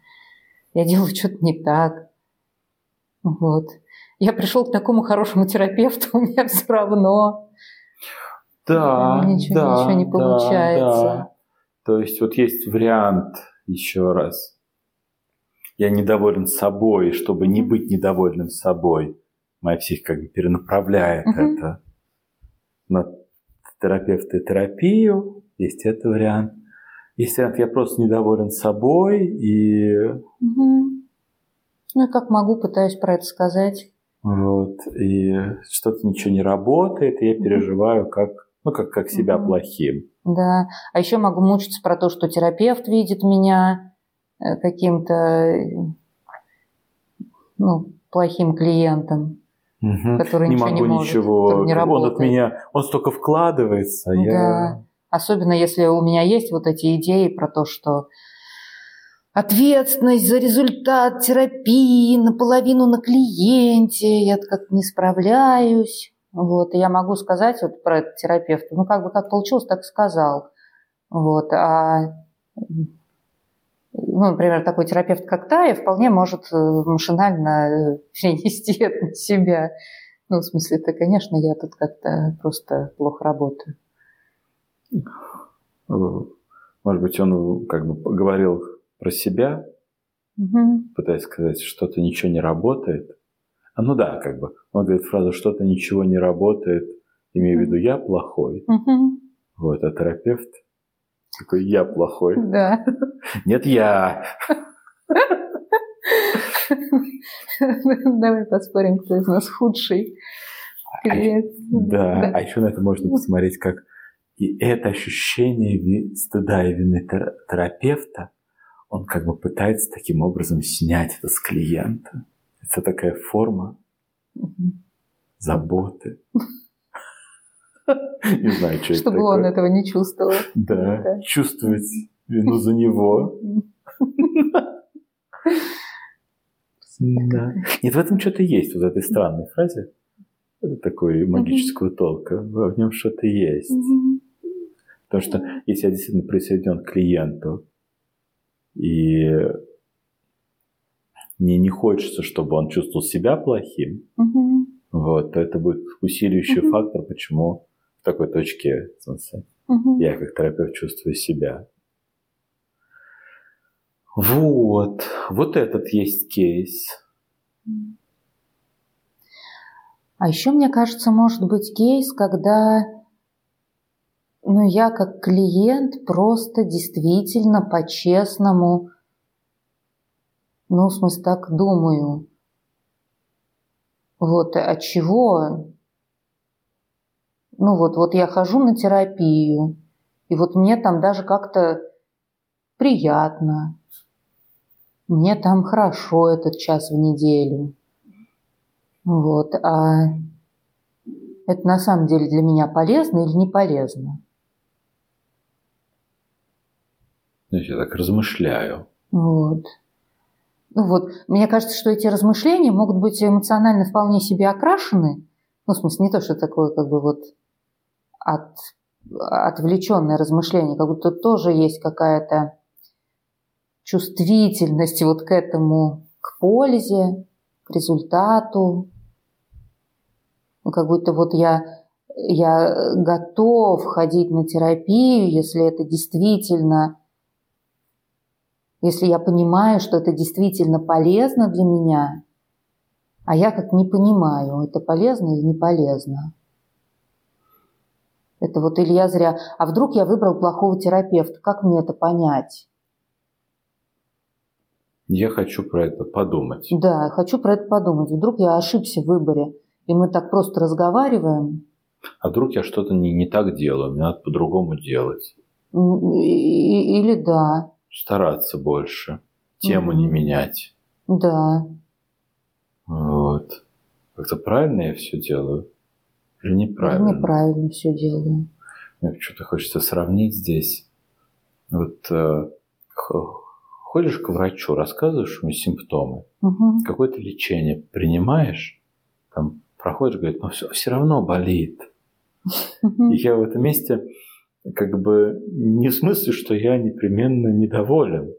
я делаю что-то не так. Вот. Я пришел к такому хорошему терапевту, у меня все равно. Да, ничего, да, ничего не получается. Да, да. То есть вот есть вариант еще раз. Я недоволен собой, чтобы не быть недовольным собой. Моя психика как бы перенаправляет угу. это на терапевта и терапию, есть этот вариант. Есть вариант, я просто недоволен собой и... Угу. Ну как могу, пытаюсь про это сказать. Вот, и что-то ничего не работает, и я переживаю как, ну, как, как себя угу. плохим. Да, а еще могу мучиться про то, что терапевт видит меня э, каким-то ну, плохим клиентом угу. который не ничего могу не может, ничего, не он от меня, он столько вкладывается. Да. Я... Особенно если у меня есть вот эти идеи про то, что ответственность за результат терапии наполовину на клиенте, я как-то не справляюсь. Вот, и я могу сказать вот про этот терапевта, ну, как бы как получилось, так сказал. Вот, а ну, например, такой терапевт, как Тая, вполне может э, машинально перенести это на себя. Ну, в смысле, это, конечно, я тут как-то просто плохо работаю. Может быть, он как бы говорил про себя, угу. пытаясь сказать, что-то ничего не работает. А ну да, как бы. Он говорит фразу «что-то ничего не работает», имея в виду «я плохой». Угу. Вот, а терапевт – какой я плохой. Да. Нет, я. Давай поспорим, кто из нас худший. Клиент. Да, да, а еще на это можно посмотреть, как и это ощущение стыда и вины терапевта, он как бы пытается таким образом снять это с клиента. Это такая форма заботы. Не знаю, что Чтобы он этого не чувствовал. Да, чувствовать вину за него. Да. Нет, в этом что-то есть, вот в этой странной фразе. Такой магического толка. В нем что-то есть. Потому что если я действительно присоединен к клиенту, и мне не хочется, чтобы он чувствовал себя плохим, вот, то это будет усиливающий фактор, почему такой точке, смысле, угу. я как терапевт чувствую себя. Вот, вот этот есть кейс. А еще, мне кажется, может быть кейс, когда ну, я как клиент просто действительно по-честному, ну, в смысле, так думаю. Вот, от чего ну вот, вот я хожу на терапию, и вот мне там даже как-то приятно, мне там хорошо этот час в неделю. Вот, а это на самом деле для меня полезно или не полезно? Я так размышляю. Вот. Ну вот, мне кажется, что эти размышления могут быть эмоционально вполне себе окрашены. Ну, в смысле, не то, что такое, как бы вот от, отвлеченное размышление, как будто тоже есть какая-то чувствительность вот к этому, к пользе, к результату. Ну, как будто вот я, я готов ходить на терапию, если это действительно, если я понимаю, что это действительно полезно для меня. а я как не понимаю, это полезно или не полезно. Это вот или я зря... А вдруг я выбрал плохого терапевта? Как мне это понять? Я хочу про это подумать. Да, хочу про это подумать. Вдруг я ошибся в выборе, и мы так просто разговариваем. А вдруг я что-то не, не так делаю, мне надо по-другому делать. Или да. Стараться больше, тему угу. не менять. Да. Вот. Как-то правильно я все делаю? Неправильно? Неправильно все делаю. Мне что-то хочется сравнить здесь. Вот э, ходишь к врачу, рассказываешь ему симптомы, угу. какое-то лечение принимаешь, там проходишь, говорит, но все, все равно болит. И я в этом месте как бы не в смысле, что я непременно недоволен.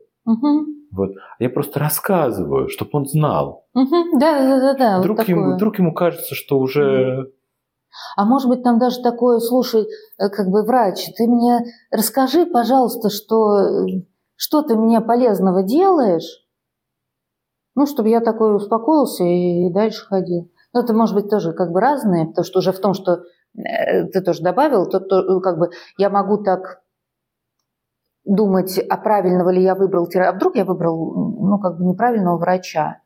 Вот. Я просто рассказываю, чтобы он знал. Угу. Да, да, да, да. Вдруг, вот ему, вдруг ему кажется, что уже. А может быть, там даже такое, слушай, э, как бы врач, ты мне расскажи, пожалуйста, что, что ты мне полезного делаешь, ну, чтобы я такой успокоился и дальше ходил. Ну, это может быть тоже как бы разные, потому что уже в том, что э, ты тоже добавил, то, то как бы я могу так думать, а правильного ли я выбрал а вдруг я выбрал, ну, как бы неправильного врача.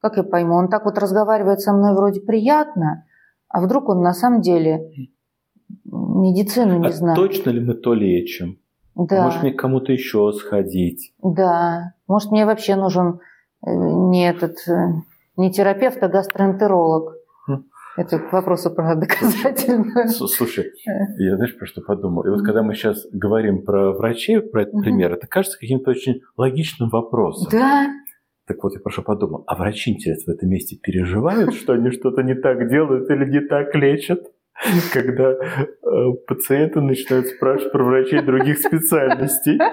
Как я пойму? Он так вот разговаривает со мной вроде приятно, а вдруг он на самом деле медицину не а знает. точно ли мы то лечим? Да. Может, мне к кому-то еще сходить? Да. Может, мне вообще нужен э, не этот, э, не терапевт, а гастроэнтеролог. Это к вопросу про доказательную. Слушай, я знаешь, про что подумал? И вот когда мы сейчас говорим про врачей, про этот пример, это кажется каким-то очень логичным вопросом. Да. Так вот, я прошу подумал, а врачи, интересно, в этом месте переживают, что они что-то не так делают или не так лечат? Когда э, пациенты начинают спрашивать про врачей других специальностей.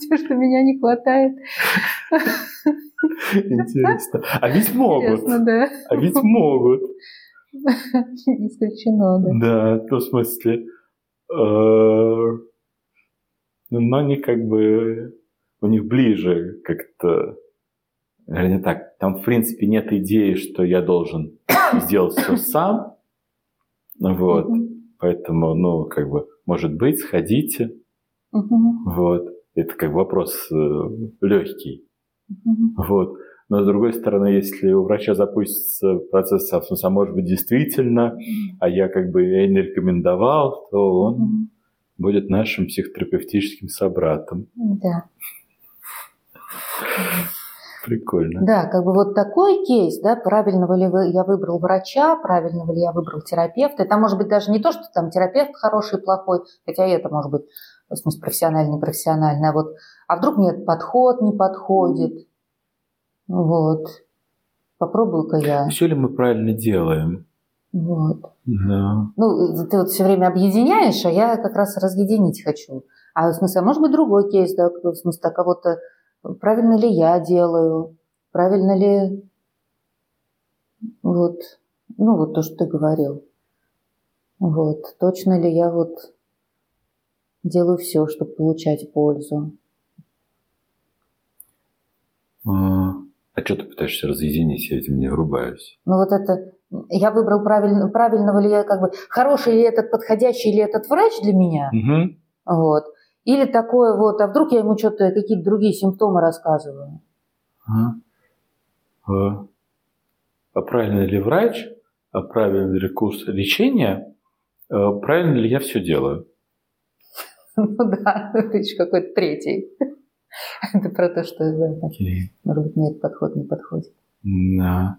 Те, что меня не хватает. Интересно. А ведь могут. Интересно, да. А ведь могут. Исключено, да. Да, в смысле, э, но они как бы, у них ближе как-то, не так, там в принципе нет идеи, что я должен сделать все сам, вот, поэтому, ну, как бы, может быть, сходите, вот, это как вопрос э, легкий. Вот. Но с другой стороны, если у врача запустится процесс, а, а может быть действительно, а я как бы я не рекомендовал, то он будет нашим психотерапевтическим собратом. Да. Прикольно. Да, как бы вот такой кейс, да, правильного ли вы, я выбрал врача, правильного ли я выбрал терапевта. Это может быть даже не то, что там терапевт хороший, плохой, хотя и это может быть в смысле профессиональный, непрофессиональный, а вот, а вдруг мне подход не подходит, вот, попробую-ка я. Все ли мы правильно делаем? Вот. Да. Ну, ты вот все время объединяешь, а я как раз разъединить хочу. А в смысле, а может быть другой кейс, да, в смысле, а кого-то, правильно ли я делаю, правильно ли, вот, ну, вот то, что ты говорил. Вот, точно ли я вот Делаю все, чтобы получать пользу. А, а что ты пытаешься разъединить? Я этим не врубаюсь. Ну вот это... Я выбрал правильно, правильного ли я, как бы, хороший ли этот, подходящий ли этот врач для меня. Угу. Вот. Или такое вот, а вдруг я ему что-то, какие-то другие симптомы рассказываю. А, а, а правильно ли врач, а правильный ли курс лечения, а правильно ли я все делаю? Ну да, это еще какой-то третий. Это про то, что, да, может быть, этот подход не подходит. Да.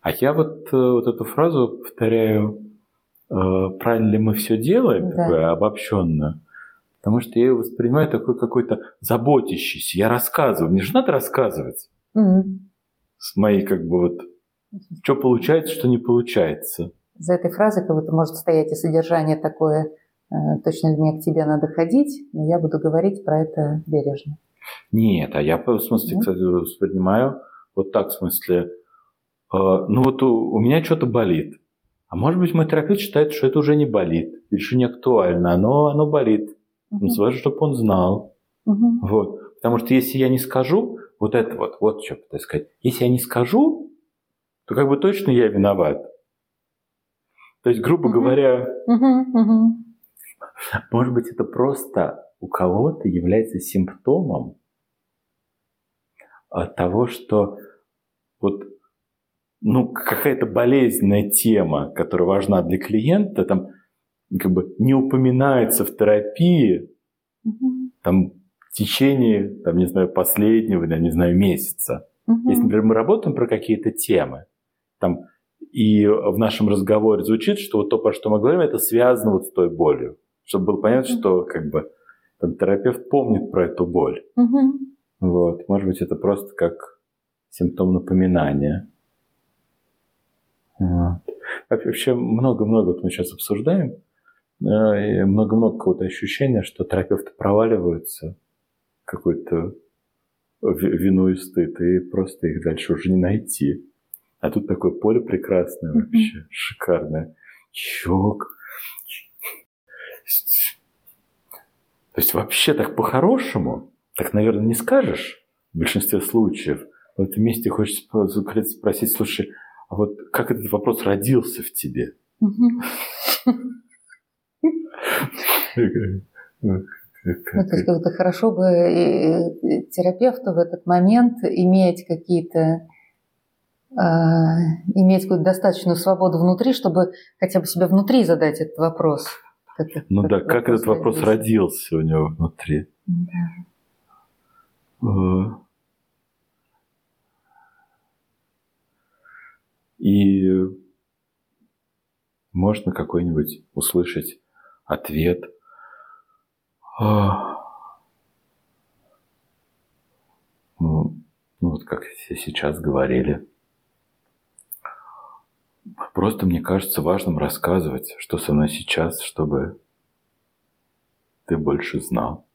А я вот, э, вот эту фразу повторяю, э, правильно ли мы все делаем, да. такое обобщенно, потому что я ее воспринимаю такой какой-то заботящийся. Я рассказываю, мне же надо рассказывать. Угу. С моей как бы вот, что получается, что не получается. За этой фразой как будто может стоять и содержание такое – Э, точно ли мне к тебе надо ходить, но я буду говорить про это бережно. Нет, а я, в смысле, кстати, воспринимаю вот так, в смысле, э, ну вот у, у меня что-то болит. А может быть, мой терапевт считает, что это уже не болит, или что не актуально, но оно болит. Uh-huh. Ну, важно, чтобы он знал. Uh-huh. Вот. Потому что если я не скажу, вот это вот, вот что пытаюсь сказать. Если я не скажу, то как бы точно я виноват. То есть, грубо угу. говоря, угу, угу. может быть, это просто у кого-то является симптомом того, что вот ну, какая-то болезненная тема, которая важна для клиента, там как бы не упоминается в терапии, угу. там в течение, там, не знаю, последнего, я не знаю, месяца. Угу. Если, например, мы работаем про какие-то темы, там, и в нашем разговоре звучит, что вот то, про что мы говорим, это связано вот с той болью. Чтобы было понятно, угу. что как бы там, терапевт помнит про эту боль. Угу. Вот. Может быть, это просто как симптом напоминания. Вот. Вообще много-много вот мы сейчас обсуждаем, много-много какого-то ощущения, что терапевты проваливаются какой-то вину и стыд, и просто их дальше уже не найти. А тут такое поле прекрасное вообще, mm-hmm. шикарное. Чок. То есть вообще так по-хорошему, так, наверное, не скажешь в большинстве случаев. В этом месте хочется спросить, слушай, а вот как этот вопрос родился в тебе? Ну, то есть как-то хорошо бы терапевту в этот момент иметь какие-то а, иметь какую-то достаточную свободу внутри, чтобы хотя бы себе внутри задать этот вопрос. Как, ну как да, как этот вопрос родился у него внутри? Да. А. И можно какой-нибудь услышать ответ. А. Ну, ну вот как сейчас говорили. Просто мне кажется важным рассказывать, что со мной сейчас, чтобы ты больше знал.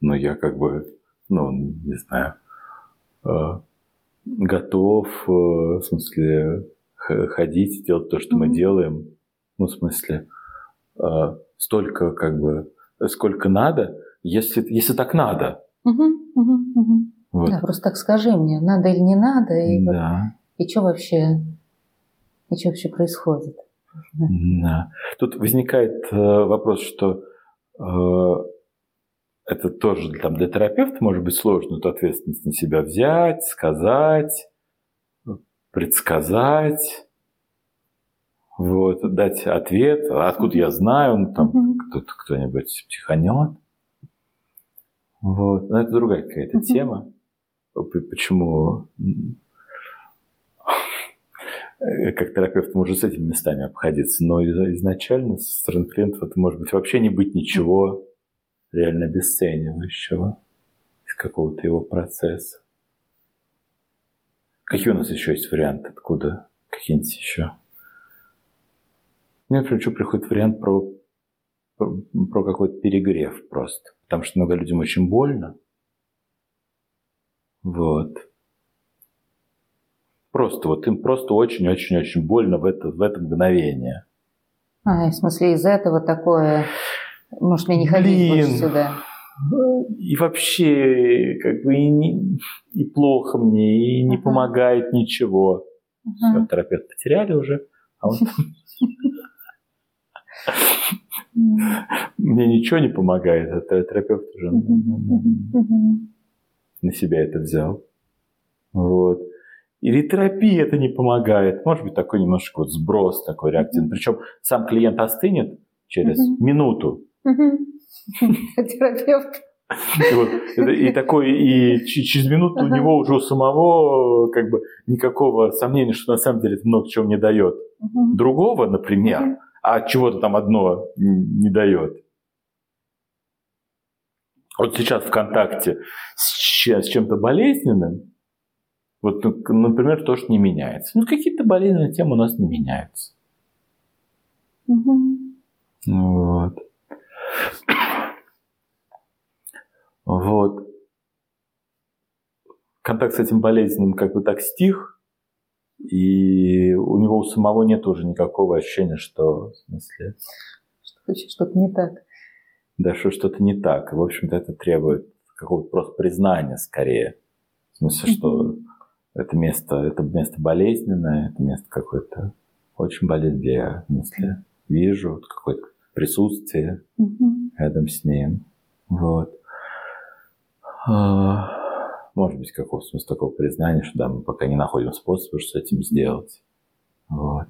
Но я как бы, ну, не знаю, э, готов, э, в смысле, ходить, делать то, что mm-hmm. мы делаем. Ну, в смысле, э, столько, как бы, сколько надо, если, если так надо. Угу, угу, угу. Вот. Да, просто так скажи мне, надо или не надо, и, да. вот, и что вообще, и что вообще происходит. Да. Тут возникает э, вопрос, что э, это тоже там, для терапевта может быть сложно эту ответственность на себя взять, сказать, предсказать, вот, дать ответ, откуда я знаю, ну, там mm-hmm. кто-то, кто-нибудь психанет. Вот. Но это другая какая-то mm-hmm. тема. Почему как терапевт может с этими местами обходиться, но изначально со стороны клиентов это может быть вообще не быть ничего реально обесценивающего из какого-то его процесса. Какие у нас еще есть варианты? Откуда? Какие-нибудь еще? Мне, что приходит вариант про, про, про какой-то перегрев просто. Потому что много людям очень больно. Вот. Просто вот им просто очень-очень-очень больно в это, в это мгновение. А, в смысле, из этого такое может, мне не ходить Блин. больше сюда? И вообще, как бы, и, не, и плохо мне, и не uh-huh. помогает ничего. Uh-huh. Все, терапевт потеряли уже, а он... Мне ничего не помогает, а терапевт уже на себя это взял. Вот. Или терапия это не помогает. Может быть, такой немножко вот сброс такой реактивный. Причем сам клиент остынет через минуту, Терапевт. И, вот, и такой, и через минуту ага. у него уже у самого как бы никакого сомнения, что на самом деле это много чего не дает. Угу. Другого, например. А чего-то там одно не дает. Вот сейчас в контакте с, чем-то болезненным, вот, ну, например, то, что не меняется. Ну, какие-то болезненные темы у нас не меняются. Угу. Вот. Вот. Контакт с этим болезненным как бы так стих, и у него у самого нет уже никакого ощущения, что в смысле... Что что-то не так. Да, что что-то не так. И, в общем-то, это требует какого-то просто признания скорее. В смысле, что это место, это место болезненное, это место какое-то очень где я, если вижу какое-то присутствие рядом с ним. Вот. Может быть, какого-то смысла такого признания, что да, мы пока не находим способа, что с этим сделать. Вот.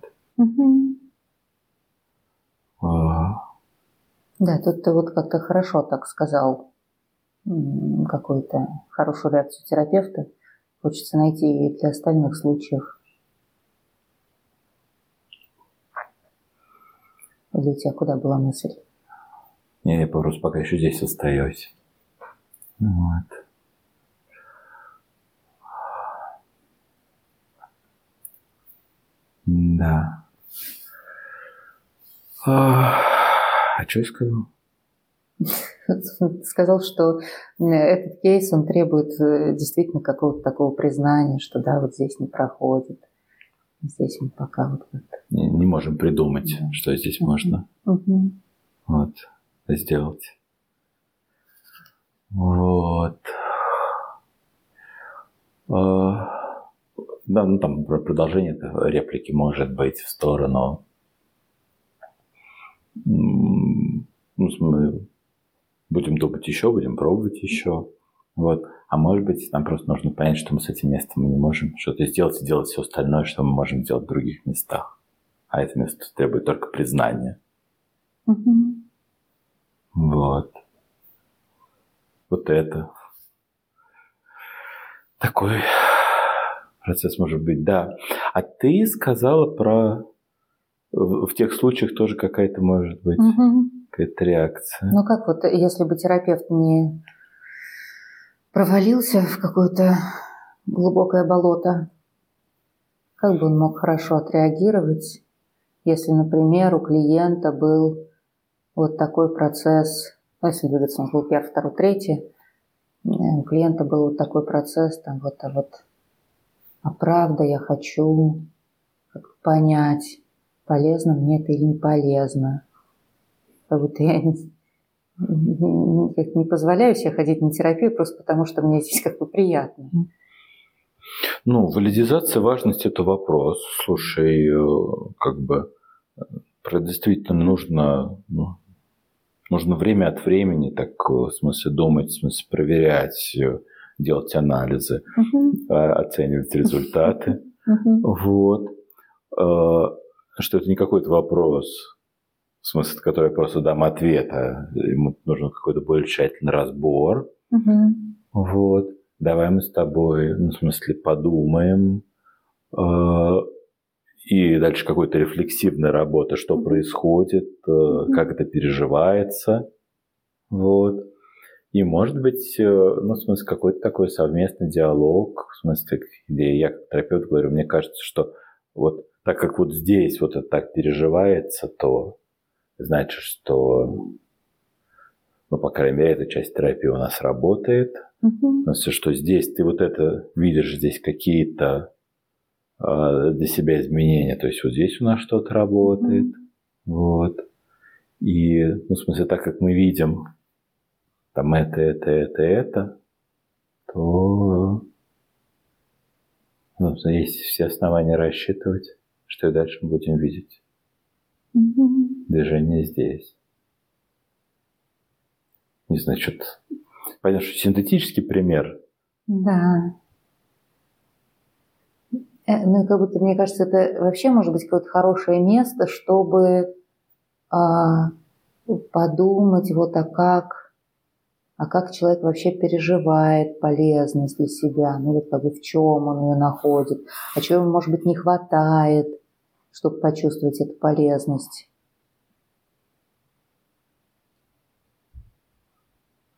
А. Да, тут ты вот как-то хорошо так сказал какую-то хорошую реакцию терапевта. Хочется найти и для остальных случаев. Или у тебя куда была мысль? Не, я просто пока еще здесь остаюсь. Вот. Да. А, а что я сказал? Сказал, что этот кейс, он требует э, действительно какого-то такого признания, что да, вот здесь не проходит. Здесь мы пока вот как-то... Не, не можем придумать, да. что здесь угу. можно угу. вот, сделать. Вот. А, да, ну там продолжение реплики может быть в сторону ну, мы будем думать еще, будем пробовать еще. Вот. А может быть, нам просто нужно понять, что мы с этим местом не можем что-то сделать и делать все остальное, что мы можем делать в других местах. А это место требует только признания. Угу. Вот. Вот это. Такой процесс может быть, да. А ты сказала про в, в тех случаях тоже какая-то может быть угу. какая-то реакция. Ну как вот, если бы терапевт не провалился в какое-то глубокое болото, как бы он мог хорошо отреагировать, если, например, у клиента был вот такой процесс, ну, если двигаться он был первый, второй, третий, э, у клиента был вот такой процесс, там вот, а вот, а правда я хочу понять, полезно мне это или не полезно. Как будто я не, не, позволяю себе ходить на терапию просто потому, что мне здесь как бы приятно. Ну, валидизация важности – это вопрос. Слушай, э, как бы действительно нужно, ну, нужно время от времени так, э, в смысле, думать, в смысле, проверять, э, делать анализы, uh-huh. оценивать результаты. Uh-huh. Вот что это не какой-то вопрос, в смысле, который я просто дам ответ, а ему нужен какой-то более тщательный разбор. Угу. Вот. Давай мы с тобой, ну, в смысле, подумаем. Э, и дальше какой-то рефлексивная работа, что угу. происходит, э, угу. как это переживается. Вот. И, может быть, э, ну, в смысле, какой-то такой совместный диалог, в смысле, где я как терапевт говорю, мне кажется, что вот так как вот здесь вот это так переживается, то значит, что, ну, по крайней мере, эта часть терапии у нас работает. Угу. Потому что здесь ты вот это видишь, здесь какие-то э, для себя изменения. То есть вот здесь у нас что-то работает. Угу. Вот. И, ну, в смысле, так как мы видим там это, это, это, это, то ну, есть все основания рассчитывать, что и дальше мы будем видеть. Угу. Движение здесь. Не знаю, что-то... Понятно, что синтетический пример. Да. Э, ну, как будто, мне кажется, это вообще может быть какое-то хорошее место, чтобы а, подумать, вот а как, а как человек вообще переживает полезность для себя, ну вот как бы в чем он ее находит, а чего ему, может быть, не хватает – чтобы почувствовать эту полезность.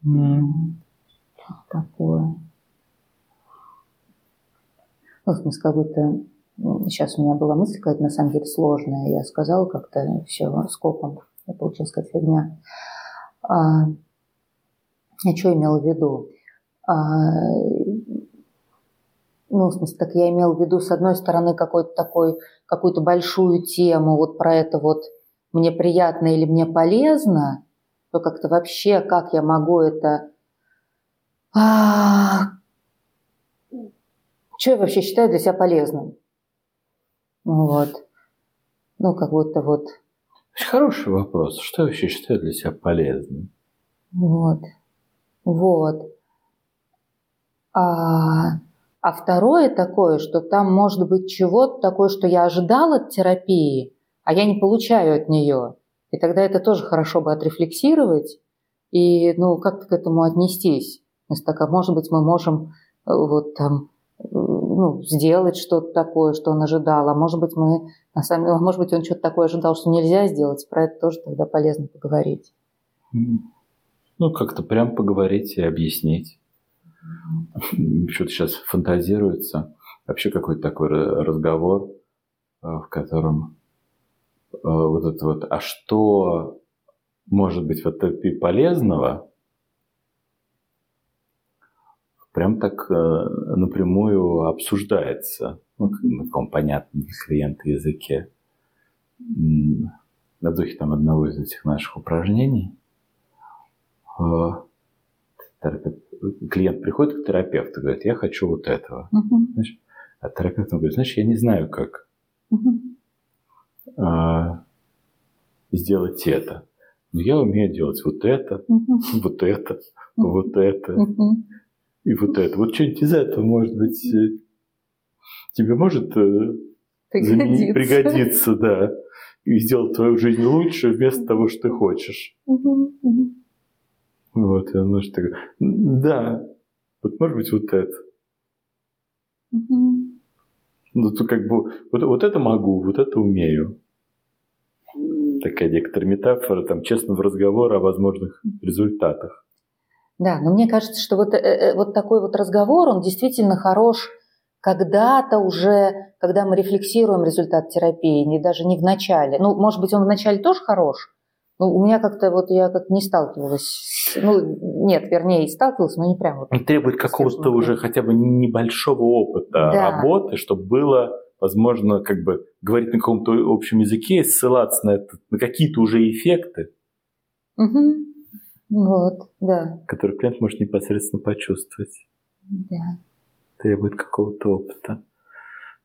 Mm. Такое. Ну, в смысле, какой-то... Сейчас у меня была мысль какая-то, на самом деле, сложная. Я сказала как-то все скопом. Я получилась как фигня. А, я что имела в виду? А, ну, в смысле, так я имел в виду, с одной стороны, какой-то такой, какую-то большую тему, вот про это вот мне приятно или мне полезно, то как-то вообще, как я могу это А, что я вообще считаю для себя полезным? Ну вот. Ну, как будто вот... Хороший вопрос. Что я вообще считаю для себя полезным? Вот. Вот. А, а второе такое, что там может быть чего-то такое, что я ожидал от терапии, а я не получаю от нее. И тогда это тоже хорошо бы отрефлексировать и ну, как-то к этому отнестись. То есть, так, а может быть, мы можем э, вот там э, ну, сделать что-то такое, что он ожидал, а может быть, мы на самом деле, может быть, он что-то такое ожидал, что нельзя сделать, про это тоже тогда полезно поговорить. Ну, как-то прям поговорить и объяснить. Что-то сейчас фантазируется. Вообще какой-то такой разговор, э, в котором вот это вот, а что может быть в терапии полезного, прям так э, напрямую обсуждается ну, на каком понятном для клиента языке. На духе там одного из этих наших упражнений. Э, клиент приходит к терапевту, говорит, я хочу вот этого. Uh-huh. Знаешь, а терапевт говорит, знаешь, я не знаю, как uh-huh. сделать это. Но я умею делать вот это, uh-huh. вот это, uh-huh. вот это uh-huh. и вот это. Вот что-нибудь из этого, может быть, э, тебе может э, пригодиться, пригодиться да, и сделать твою жизнь лучше вместо того, что ты хочешь. Uh-huh. Uh-huh. Вот, и оно же такое, да, вот может быть вот это. Uh-huh. Ну, то как бы, вот, вот это могу, вот это умею такая некоторая метафора, там, честного разговора о возможных результатах. Да, но мне кажется, что вот, э, э, вот такой вот разговор, он действительно хорош когда-то уже, когда мы рефлексируем результат терапии, не даже не в начале. Ну, может быть, он в начале тоже хорош, но у меня как-то вот я как не сталкивалась, ну, нет, вернее, и сталкивалась, но не прям вот. Он требует какого-то уже хотя бы небольшого опыта да. работы, чтобы было возможно, как бы говорить на каком-то общем языке, ссылаться на, это, на какие-то уже эффекты. Угу. Вот, да. Которые клиент может непосредственно почувствовать. Да. Требует какого-то опыта.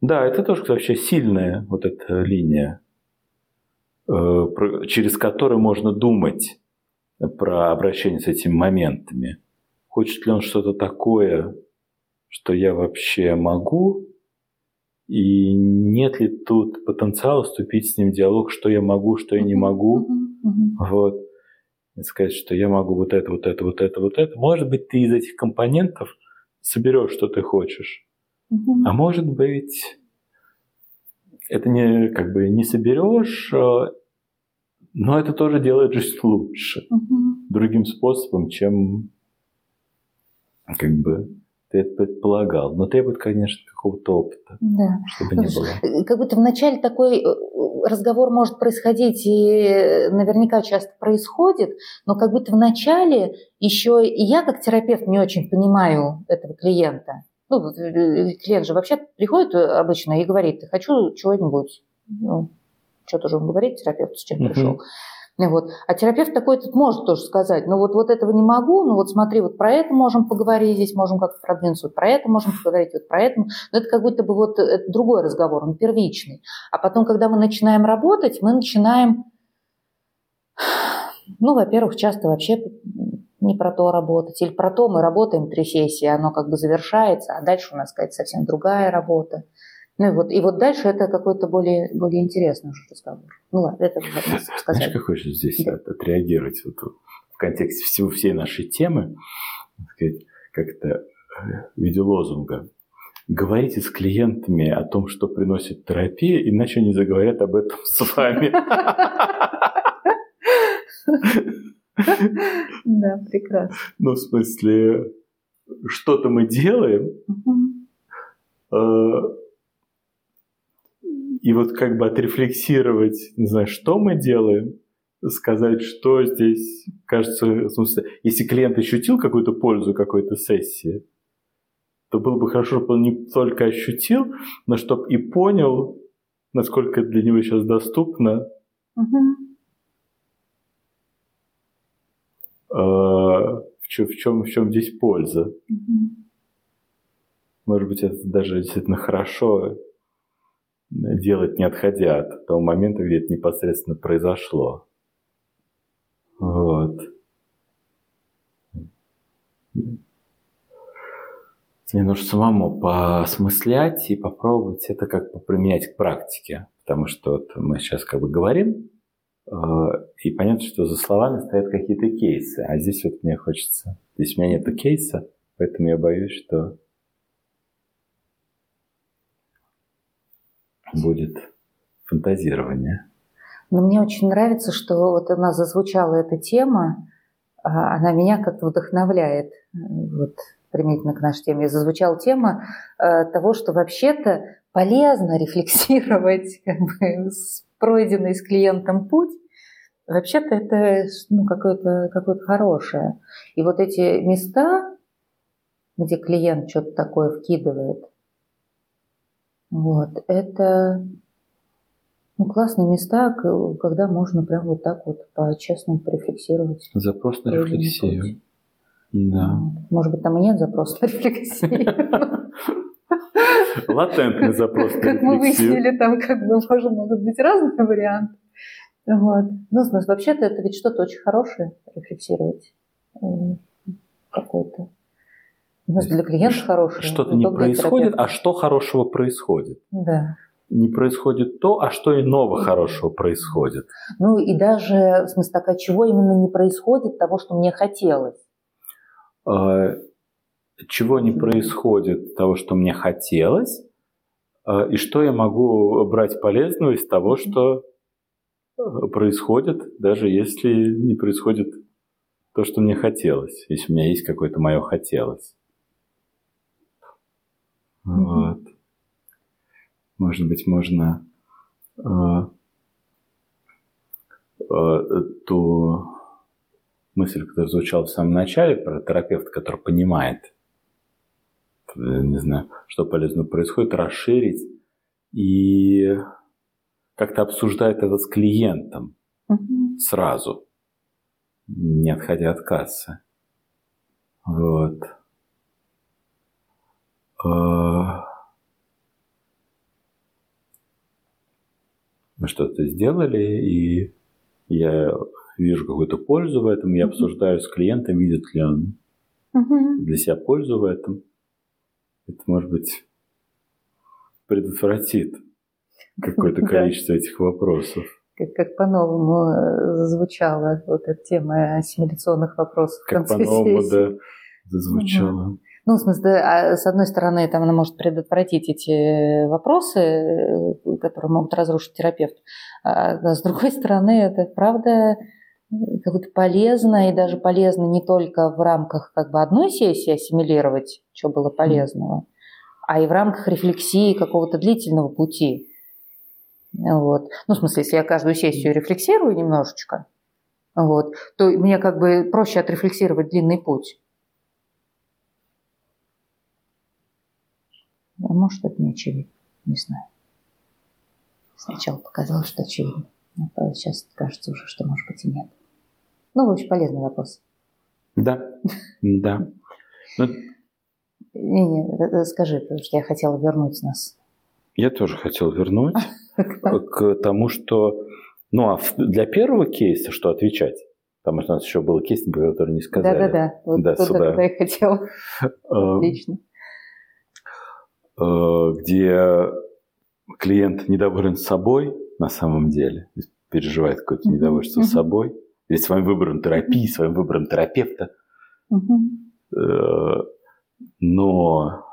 Да, это тоже вообще сильная вот эта линия, через которую можно думать про обращение с этими моментами. Хочет ли он что-то такое, что я вообще могу, и нет ли тут потенциала вступить с ним в диалог, что я могу, что я не могу. Вот. И сказать, что я могу вот это, вот это, вот это, вот это. Может быть, ты из этих компонентов соберешь, что ты хочешь. А может быть, это не как бы не соберешь, а, но это тоже делает жизнь лучше. Другим способом, чем как бы ты это предполагал. Но требует, конечно, какого-то опыта, да. чтобы не было. Э, как будто вначале такой э, разговор может происходить и наверняка часто происходит, но как будто вначале еще и я как терапевт не очень понимаю этого клиента. Ну, э, клиент же вообще приходит обычно и говорит, хочу чего-нибудь. Ну, что-то же он говорит, терапевт, с чем uh-huh. пришел. Вот. А терапевт такой тут может тоже сказать, ну вот, вот этого не могу, ну вот смотри, вот про это можем поговорить, здесь можем как-то продвинуться, вот про это можем поговорить, вот про это. Но это как будто бы вот другой разговор, он первичный. А потом, когда мы начинаем работать, мы начинаем, ну, во-первых, часто вообще не про то работать, или про то мы работаем три сессии, оно как бы завершается, а дальше у нас какая-то совсем другая работа. Ну и вот, и вот дальше это какой-то более, более интересный уже разговор. Ну ладно, это сказать. Знаешь, как хочешь здесь да. отреагировать вот в контексте всего, всей нашей темы, сказать, как-то э, в виде лозунга. Говорите с клиентами о том, что приносит терапия, иначе они заговорят об этом с вами. Да, прекрасно. Ну, в смысле, что-то мы делаем, и вот как бы отрефлексировать, не знаю, что мы делаем, сказать, что здесь, кажется, в смысле, если клиент ощутил какую-то пользу какой-то сессии, то было бы хорошо, чтобы он не только ощутил, но чтобы и понял, насколько для него сейчас доступно. Угу. В чем, в чем, в чем здесь польза. Может быть, это даже действительно хорошо делать, не отходя от того момента, где это непосредственно произошло. Вот. Мне нужно самому посмыслять и попробовать это как применять к практике. Потому что вот мы сейчас как бы говорим, э, и понятно, что за словами стоят какие-то кейсы. А здесь вот мне хочется... Здесь у меня нет кейса, поэтому я боюсь, что будет фантазирование. Но мне очень нравится, что вот у нас зазвучала эта тема, а, она меня как-то вдохновляет. Вот применительно к нашей теме зазвучала тема э, того, что вообще-то полезно рефлексировать как бы, с пройденный с клиентом путь. Вообще-то это ну, какое-то какое хорошее. И вот эти места, где клиент что-то такое вкидывает, вот, это ну, классные места, когда можно прям вот так вот по-честному порефлексировать. Запрос на рефлексию. Путь. Да. Может быть, там и нет запроса на рефлексию. Латентный запрос на Как мы выяснили, там как бы может, могут быть разные варианты. Вот. Ну, в смысле, вообще-то это ведь что-то очень хорошее рефлексировать. Какое-то. Для клиента хорошее. Что-то не происходит, а что хорошего происходит. Да не происходит то, а что иного хорошего происходит. Ну и даже, в смысле, так, а чего именно не происходит того, что мне хотелось? А, чего не происходит того, что мне хотелось, а, и что я могу брать полезного из того, что происходит, даже если не происходит то, что мне хотелось, если у меня есть какое-то мое хотелось. Вот. Может быть, можно э, э, ту мысль, которая звучала в самом начале, про терапевта, который понимает, э, не знаю, что полезно происходит, расширить и как-то обсуждает это с клиентом угу. сразу, не отходя от кассы. Вот. Э, мы что-то сделали, и я вижу какую-то пользу в этом, я обсуждаю с клиентом, видит ли он для себя пользу в этом. Это, может быть, предотвратит какое-то количество этих вопросов. Как, как по-новому э, зазвучала вот эта тема ассимиляционных вопросов. Как по-новому, да, зазвучала. Ну, в смысле, а с одной стороны, там она может предотвратить эти вопросы, э, которые могут разрушить терапевт. А с другой стороны, это правда как-то полезно, и даже полезно не только в рамках как бы одной сессии ассимилировать, что было полезного, а и в рамках рефлексии какого-то длительного пути. Вот. Ну, в смысле, если я каждую сессию рефлексирую немножечко, вот, то мне как бы проще отрефлексировать длинный путь. А может, это не очевидно, не знаю. Сначала показалось, что очевидно. А сейчас кажется уже, что может быть и нет. Ну, очень полезный вопрос. Да, да. Ну, Не-не, скажи, потому что я хотела вернуть нас. Я тоже хотел вернуть к тому, что... Ну, а для первого кейса что отвечать? Потому что у нас еще был кейс, который не сказали. Да-да-да, вот да, туда, я хотела. Эм, Отлично. Э, где клиент недоволен собой на самом деле, переживает какое-то недовольство собой, или своим выбором терапии, своим выбором терапевта. Э, но,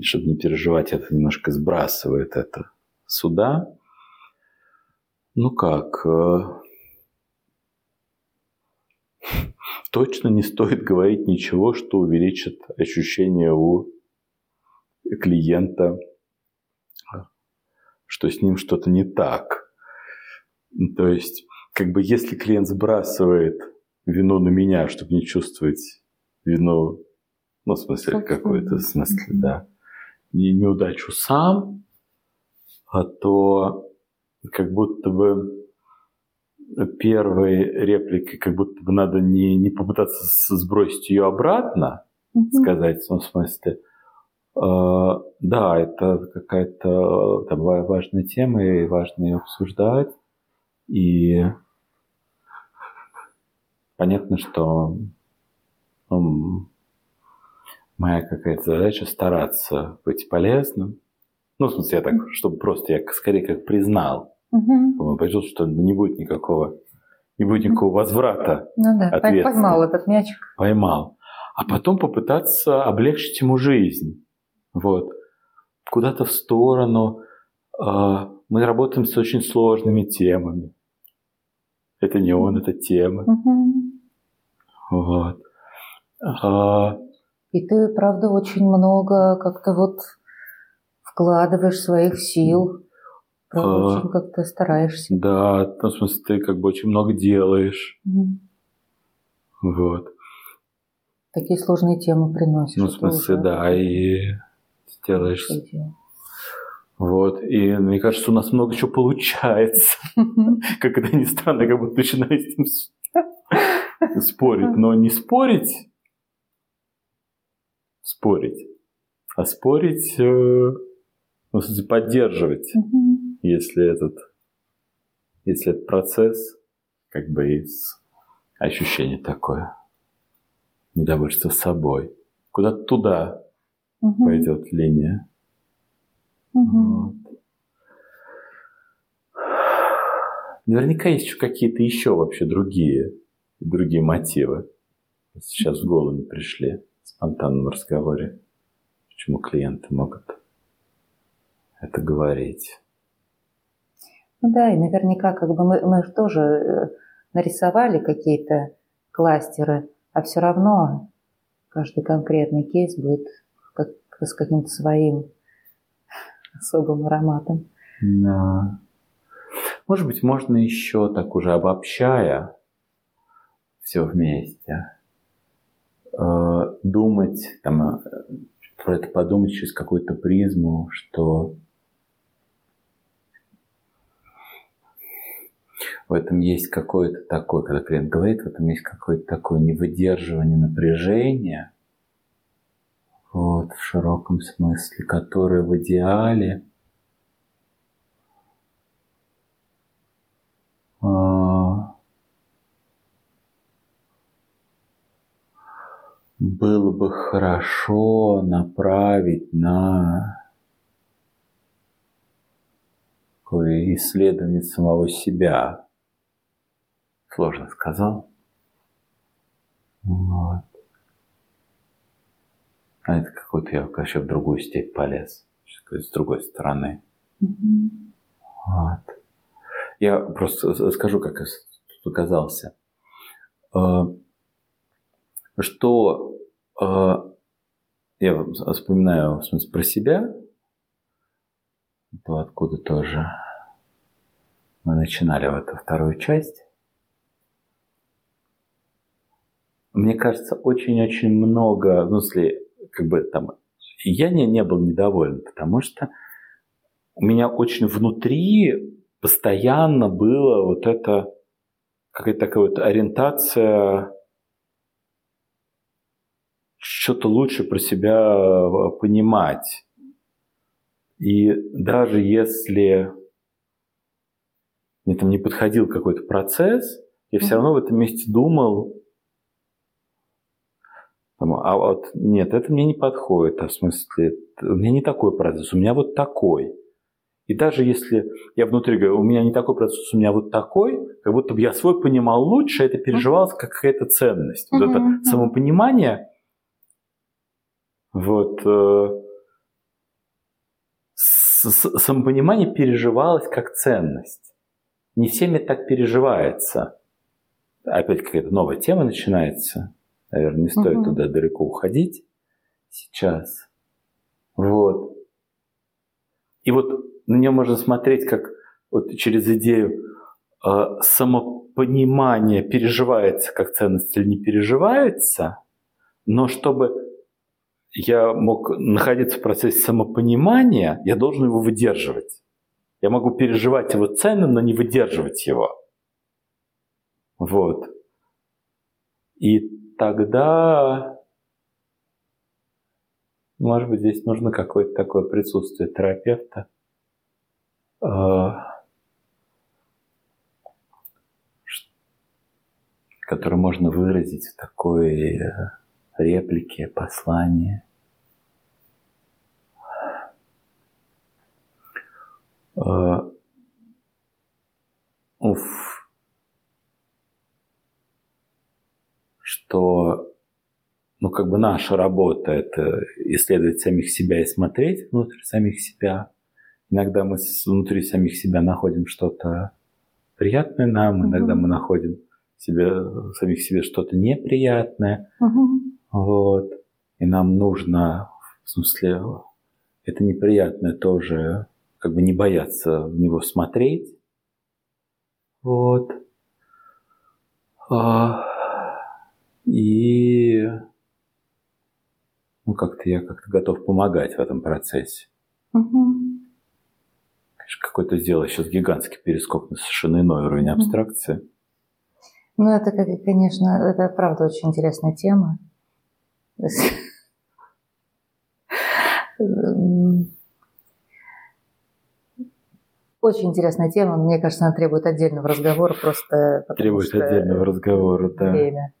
чтобы не переживать это, немножко сбрасывает это сюда. Ну как, э, точно не стоит говорить ничего, что увеличит ощущение у клиента, что с ним что-то не так. То есть, как бы если клиент сбрасывает вину на меня, чтобы не чувствовать вину, ну, в смысле, какой-то смысле, да, неудачу сам, а то как будто бы первой репликой как будто бы надо не, не попытаться сбросить ее обратно, mm-hmm. сказать в том смысле, э, да, это какая-то там, важная тема, и важно ее обсуждать. И понятно, что ну, моя какая-то задача стараться быть полезным. Ну, в смысле, я так, чтобы просто я скорее как признал. Угу. Почувствовал, что не будет никакого, не будет никакого возврата. Ну да, поймал этот мячик. Поймал. А потом попытаться облегчить ему жизнь. Вот. Куда-то в сторону. А, мы работаем с очень сложными темами. Это не он, это тема. Угу. Вот. А... И ты, правда, очень много как-то вот вкладываешь своих сил. Правда, а... очень как-то стараешься. Да, ну, в смысле, ты как бы очень много делаешь. Угу. Вот. Такие сложные темы приносишь. Ну, в смысле, уже... да, и делаешь. Вот, и мне кажется, у нас много чего получается. Как это ни странно, как будто начинаю с этим спорить, но не спорить, спорить, а спорить, э, ну, в смысле, поддерживать, если этот, если этот процесс, как бы из ощущения такое, недовольство собой, куда-то туда пойдет линия. Вот. Наверняка есть еще какие-то еще вообще другие другие мотивы. Сейчас в голову не пришли в спонтанном разговоре. Почему клиенты могут это говорить? Да, и наверняка как бы мы, мы же тоже э, нарисовали какие-то кластеры, а все равно каждый конкретный кейс будет как, с каким-то своим особым ароматом. Да. Может быть, можно еще так уже обобщая все вместе. Э, думать, там, э, про это подумать через какую-то призму, что в этом есть какое-то такое, когда клиент говорит, в этом есть какое-то такое невыдерживание напряжения, вот, в широком смысле, которое в идеале было бы хорошо направить на исследование самого себя. Сложно сказал. Вот. А это какой-то я вообще в другую степь полез. С другой стороны. Mm-hmm. Вот. Я просто скажу, как я тут оказался. Э, что э, я вспоминаю в смысле, про себя, то откуда тоже мы начинали в эту вторую часть. Мне кажется, очень-очень много, ну, если как бы там, я не, не был недоволен, потому что у меня очень внутри постоянно было вот это какая-то такая вот ориентация что-то лучше про себя э, понимать. И даже если мне там не подходил какой-то процесс, я все равно в этом месте думал, а вот нет, это мне не подходит, а в смысле, у меня не такой процесс, у меня вот такой. И даже если я внутри говорю, у меня не такой процесс, у меня вот такой, как будто бы я свой понимал лучше, это переживалось как какая-то ценность. Вот это самопонимание, вот, э, самопонимание переживалось как ценность. Не всеми так переживается. Опять какая-то новая тема начинается. Наверное, не стоит угу. туда далеко уходить сейчас. Вот. И вот на нее можно смотреть как вот через идею э, самопонимания переживается как ценность или не переживается, но чтобы я мог находиться в процессе самопонимания, я должен его выдерживать. Я могу переживать его ценным, но не выдерживать его. Вот. И тогда, может быть, здесь нужно какое-то такое присутствие терапевта, а, которое можно выразить в такой э, реплике, послании. Uh, уф. Что, ну, как бы наша работа – это исследовать самих себя и смотреть внутрь самих себя. Иногда мы внутри самих себя находим что-то приятное нам, иногда мы находим себе, самих себе что-то неприятное. Угу. Вот. И нам нужно, в смысле, это неприятное тоже, как бы не бояться в него смотреть. Вот. А, и ну, как-то я как-то готов помогать в этом процессе. Угу. Конечно, какой-то сделал сейчас гигантский перескок на совершенно иной уровень абстракции. Ну, это, конечно, это правда очень интересная тема. Очень интересная тема, мне кажется, она требует отдельного разговора просто. Требует отдельного разговора, да. Время.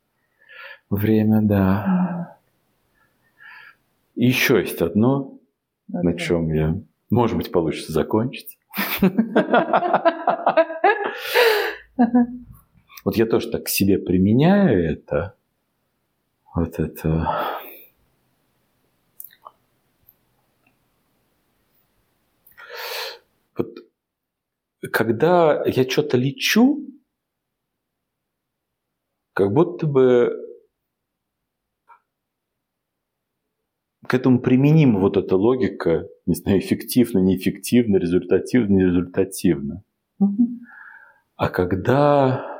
Время, да. И еще есть одно, ну, на чем я, может быть, получится закончить. Вот я тоже так к себе применяю это. Вот это. Вот когда я что-то лечу, как будто бы к этому применима вот эта логика, не знаю, эффективно, неэффективно, результативно, нерезультативно. Угу. А когда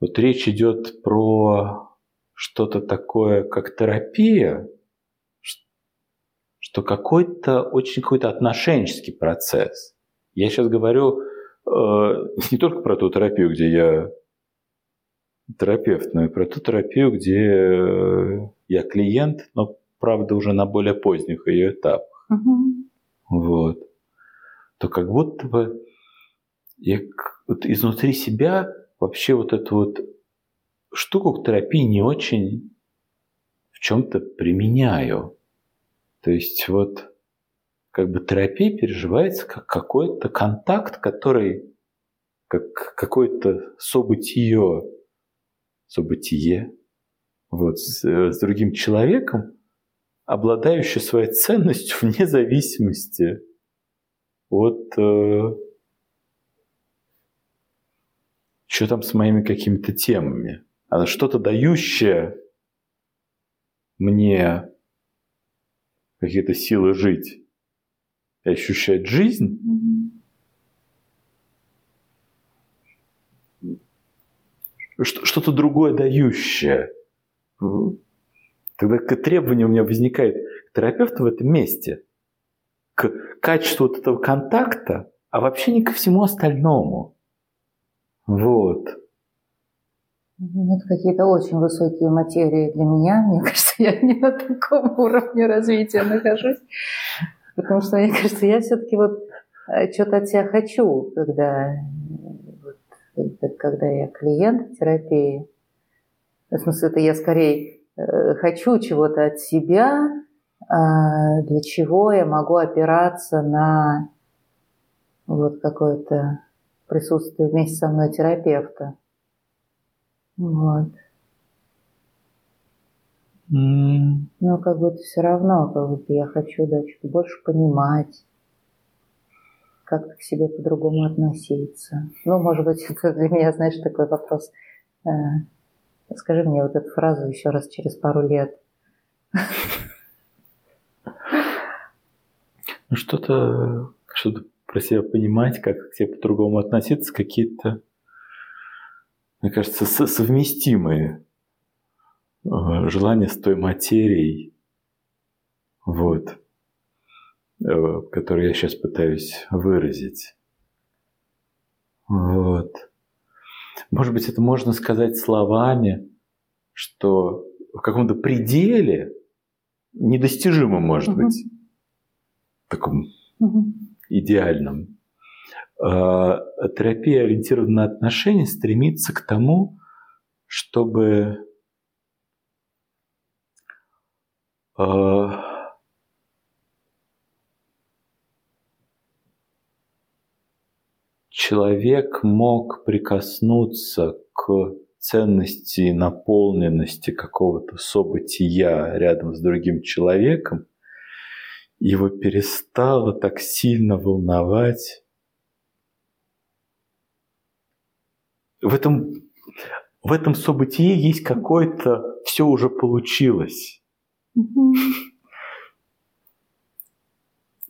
вот речь идет про что-то такое, как терапия, что какой-то очень какой-то отношенческий процесс. Я сейчас говорю э, не только про ту терапию, где я терапевт, но и про ту терапию, где я клиент, но правда уже на более поздних ее этапах. Угу. Вот. То как будто бы я вот изнутри себя вообще вот эту вот штуку к терапии не очень в чем-то применяю. То есть вот как бы терапия переживается как какой-то контакт, который как какое-то событие, событие вот, с, с другим человеком, обладающий своей ценностью вне зависимости от э, что там с моими какими-то темами. Она что-то дающее мне какие-то силы жить и ощущать жизнь. Что-то другое дающее. Тогда требование у меня возникает к терапевту в этом месте, к качеству вот этого контакта, а вообще не ко всему остальному. Вот. Ну, это какие-то очень высокие материи для меня. Мне кажется, я не на таком уровне развития нахожусь. Потому что, мне кажется, я все-таки вот э, что-то от себя хочу, когда, вот, когда я клиент терапии. В смысле, это я скорее хочу чего-то от себя, а для чего я могу опираться на вот какое-то присутствие вместе со мной терапевта. Вот. Mm. Но как будто все равно, как будто я хочу да, что-то больше понимать, как-то к себе по-другому относиться. Ну, может быть, это для меня, знаешь, такой вопрос. Э, скажи мне вот эту фразу еще раз через пару лет. Ну, что-то что про себя понимать, как к себе по-другому относиться, какие-то, мне кажется, совместимые э, желания с той материей, вот, э, которую я сейчас пытаюсь выразить. Вот. Может быть, это можно сказать словами, что в каком-то пределе недостижимом, может угу. быть, таком угу. идеальном. А, терапия, ориентированная на отношения, стремится к тому, чтобы а, человек мог прикоснуться к ценности наполненности какого-то события рядом с другим человеком, его перестало так сильно волновать. В этом, в этом событии есть какое-то все уже получилось.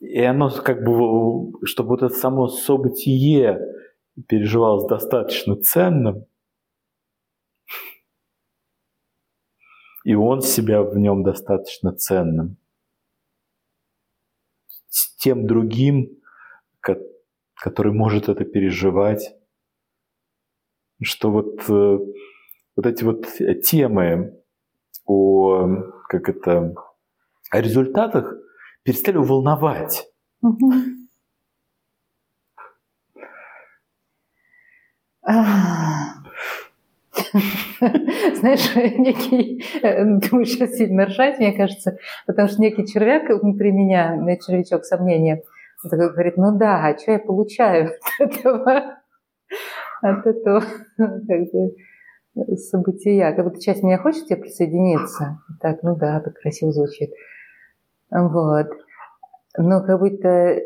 И оно как бы, чтобы вот это само событие переживалось достаточно ценным, и он себя в нем достаточно ценным. С тем другим, который может это переживать, что вот, э, вот эти вот темы о, как это, о результатах перестали волновать. Знаешь, некий, думаю, сейчас сильно ржать, мне кажется, потому что некий червяк внутри меня, червячок сомнения, такой говорит, ну да, а что я получаю от этого, от этого как бы, события? Как будто часть меня хочет тебе присоединиться. Так, ну да, так красиво звучит. Вот. Но как будто,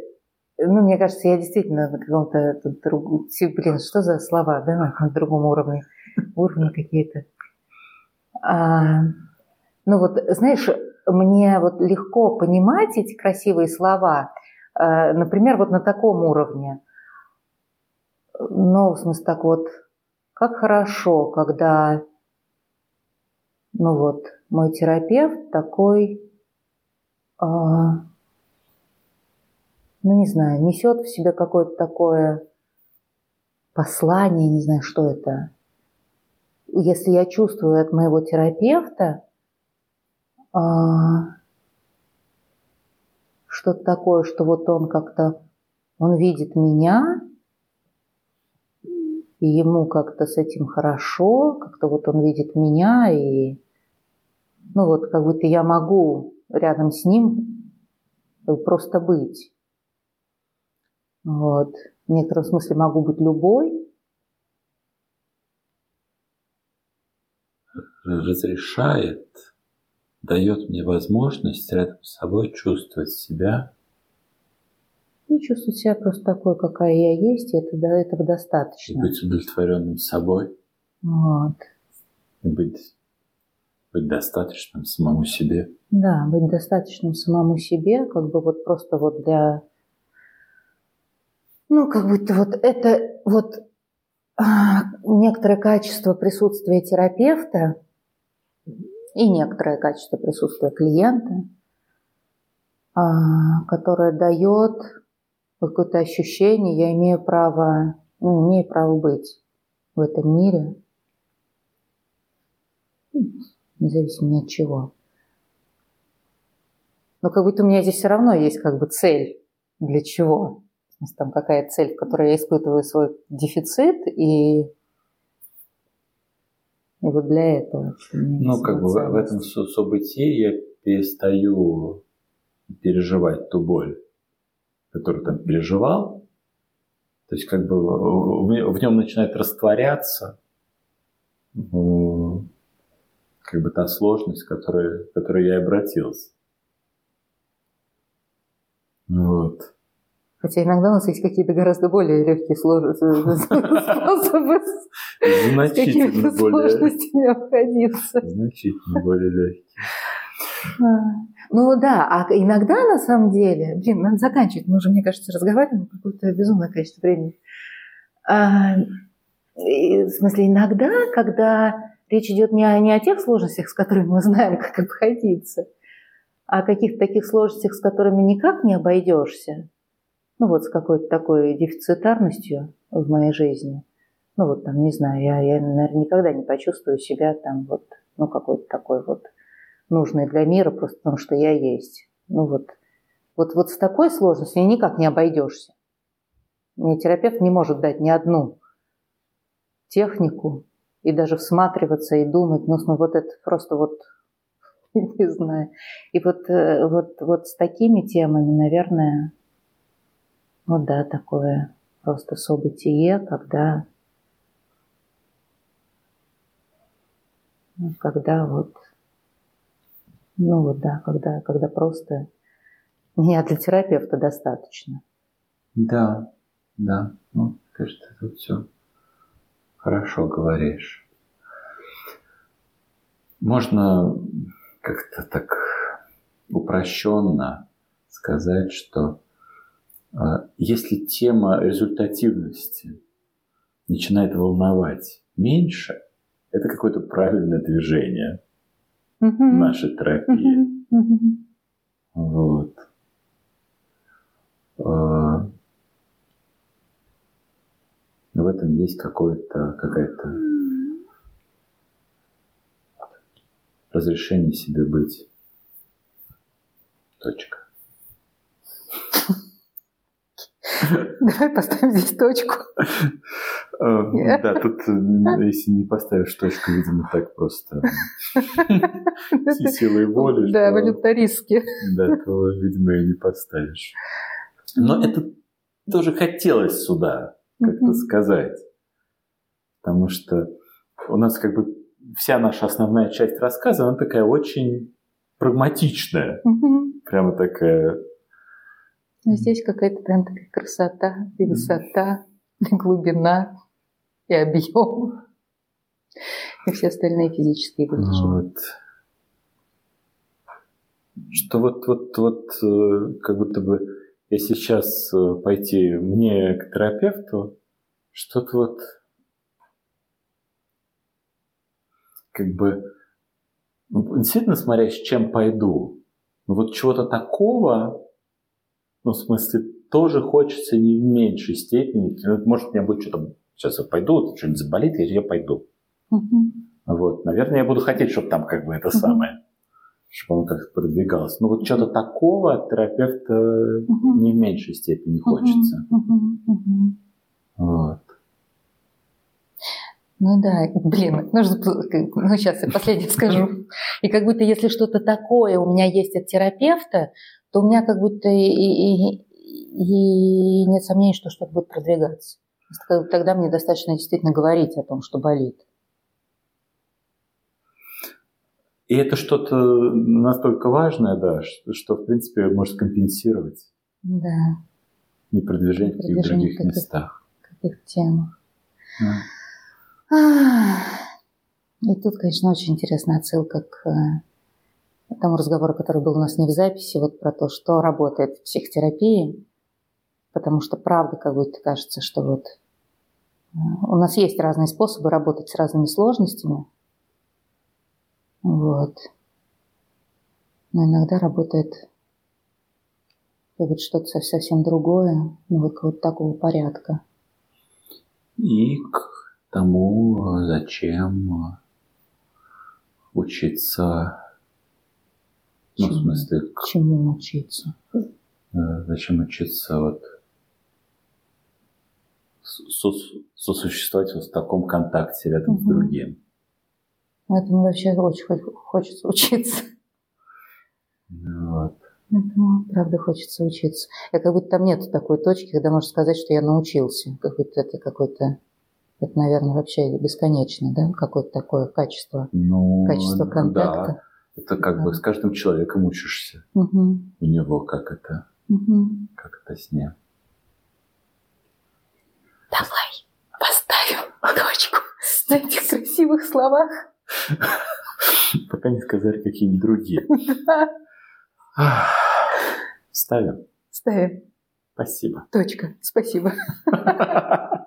ну, мне кажется, я действительно на каком-то другом... Блин, что за слова, да, на другом уровне? Уровни какие-то. А, ну вот, знаешь, мне вот легко понимать эти красивые слова, а, например, вот на таком уровне. Ну, в смысле, так вот, как хорошо, когда, ну вот, мой терапевт такой ну не знаю, несет в себе какое-то такое послание, не знаю, что это. Если я чувствую от моего терапевта а, что-то такое, что вот он как-то, он видит меня, и ему как-то с этим хорошо, как-то вот он видит меня, и ну вот как будто я могу рядом с ним просто быть. Вот. В некотором смысле могу быть любой. Разрешает, дает мне возможность рядом с собой чувствовать себя. Ну, чувствовать себя просто такой, какая я есть, и это, да, этого достаточно. И быть удовлетворенным собой. Вот. И быть быть достаточным самому себе. Да, быть достаточным самому себе, как бы вот просто вот для... Ну, как будто вот это вот а, некоторое качество присутствия терапевта и некоторое качество присутствия клиента, а, которое дает какое-то ощущение, я имею право, ну, имею право быть в этом мире независимо от чего. Но как будто у меня здесь все равно есть как бы цель. Для чего? Там какая цель, в которой я испытываю свой дефицит, и, и вот для этого. Ну, как бы в этом событии я перестаю переживать ту боль, которую там переживал. То есть как бы в нем начинает растворяться как бы та сложность, которая, к которой я и обратился. Вот. Хотя иногда у нас есть какие-то гораздо более легкие способы Значительно более... сложностями обходиться. Значительно более легкие. А, ну да, а иногда на самом деле, блин, надо заканчивать, мы уже, мне кажется, разговариваем какое-то безумное количество времени. А, в смысле, иногда, когда Речь идет не о, не о тех сложностях, с которыми мы знаем, как обходиться, а о каких-то таких сложностях, с которыми никак не обойдешься. Ну вот с какой-то такой дефицитарностью в моей жизни. Ну вот там, не знаю, я, я, наверное, никогда не почувствую себя там вот, ну какой-то такой вот нужный для мира, просто потому что я есть. Ну вот, вот, вот с такой сложностью никак не обойдешься. Мне терапевт не может дать ни одну технику и даже всматриваться и думать, ну, ну вот это просто вот не знаю. И вот, э, вот, вот с такими темами, наверное, вот да, такое просто событие, когда, когда вот, ну вот да, когда, когда просто меня для терапевта достаточно. Да, да, ну, кажется, тут все хорошо говоришь. Можно как-то так упрощенно сказать, что а, если тема результативности начинает волновать меньше, это какое-то правильное движение mm нашей терапии. Вот. А, в этом есть какое-то, какая-то разрешение себе быть. Точка. Давай поставим здесь точку. Э, да, тут, если не поставишь точку, видимо, так просто силой воли. Да, волюнтаристски. Да, то, видимо, и не поставишь. Но это тоже хотелось сюда как-то сказать. Потому что у нас как бы вся наша основная часть рассказа, она такая очень прагматичная. Прямо такая но здесь какая-то прям такая красота, и высота, и глубина, и объем, и все остальные физические вещи. Вот. Что вот, вот, вот, э, как будто бы, если сейчас э, пойти мне к терапевту, что-то вот, как бы, ну, действительно смотря с чем пойду, но вот чего-то такого, ну, в смысле, тоже хочется не в меньшей степени. Ну, может, у меня будет что-то... Сейчас я пойду, что-нибудь заболит, и я пойду. Угу. Вот. Наверное, я буду хотеть, чтобы там как бы это угу. самое, чтобы он как-то продвигалось. Но вот что-то такого от терапевта угу. не в меньшей степени хочется. Угу. Угу. Вот. Ну да, блин, нужно, ну сейчас я последнее скажу. И как будто если что-то такое у меня есть от терапевта, то у меня как будто и, и, и нет сомнений, что что-то будет продвигаться. Тогда мне достаточно действительно говорить о том, что болит. И это что-то настолько важное, да, что, что в принципе может компенсировать. Да. Непродвижение в каких-то других каких местах. Каких темах. Да. И тут, конечно, очень интересная отсылка к тому разговору, который был у нас не в записи, вот про то, что работает в психотерапии, потому что правда как будто кажется, что вот э, у нас есть разные способы работать с разными сложностями, вот. Но иногда работает вот что-то совсем другое, ну вот вот такого порядка. И к тому, зачем учиться ну, в смысле... Чему учиться? Э, зачем учиться вот сосуществовать вот в таком контакте рядом угу. с другим? Этому вообще очень хочется учиться. Вот. Этому, правда, хочется учиться. И как будто там нет такой точки, когда можно сказать, что я научился. Как будто это какой-то это, наверное, вообще бесконечно, да? Какое-то такое качество, ну, качество контакта. Да. Это как да. бы с каждым человеком учишься. Угу. У него как это, угу. как это с ним. Давай поставим точку на этих красивых словах. Пока не сказали какие-нибудь другие. Ставим. Ставим. Спасибо. Точка. Спасибо.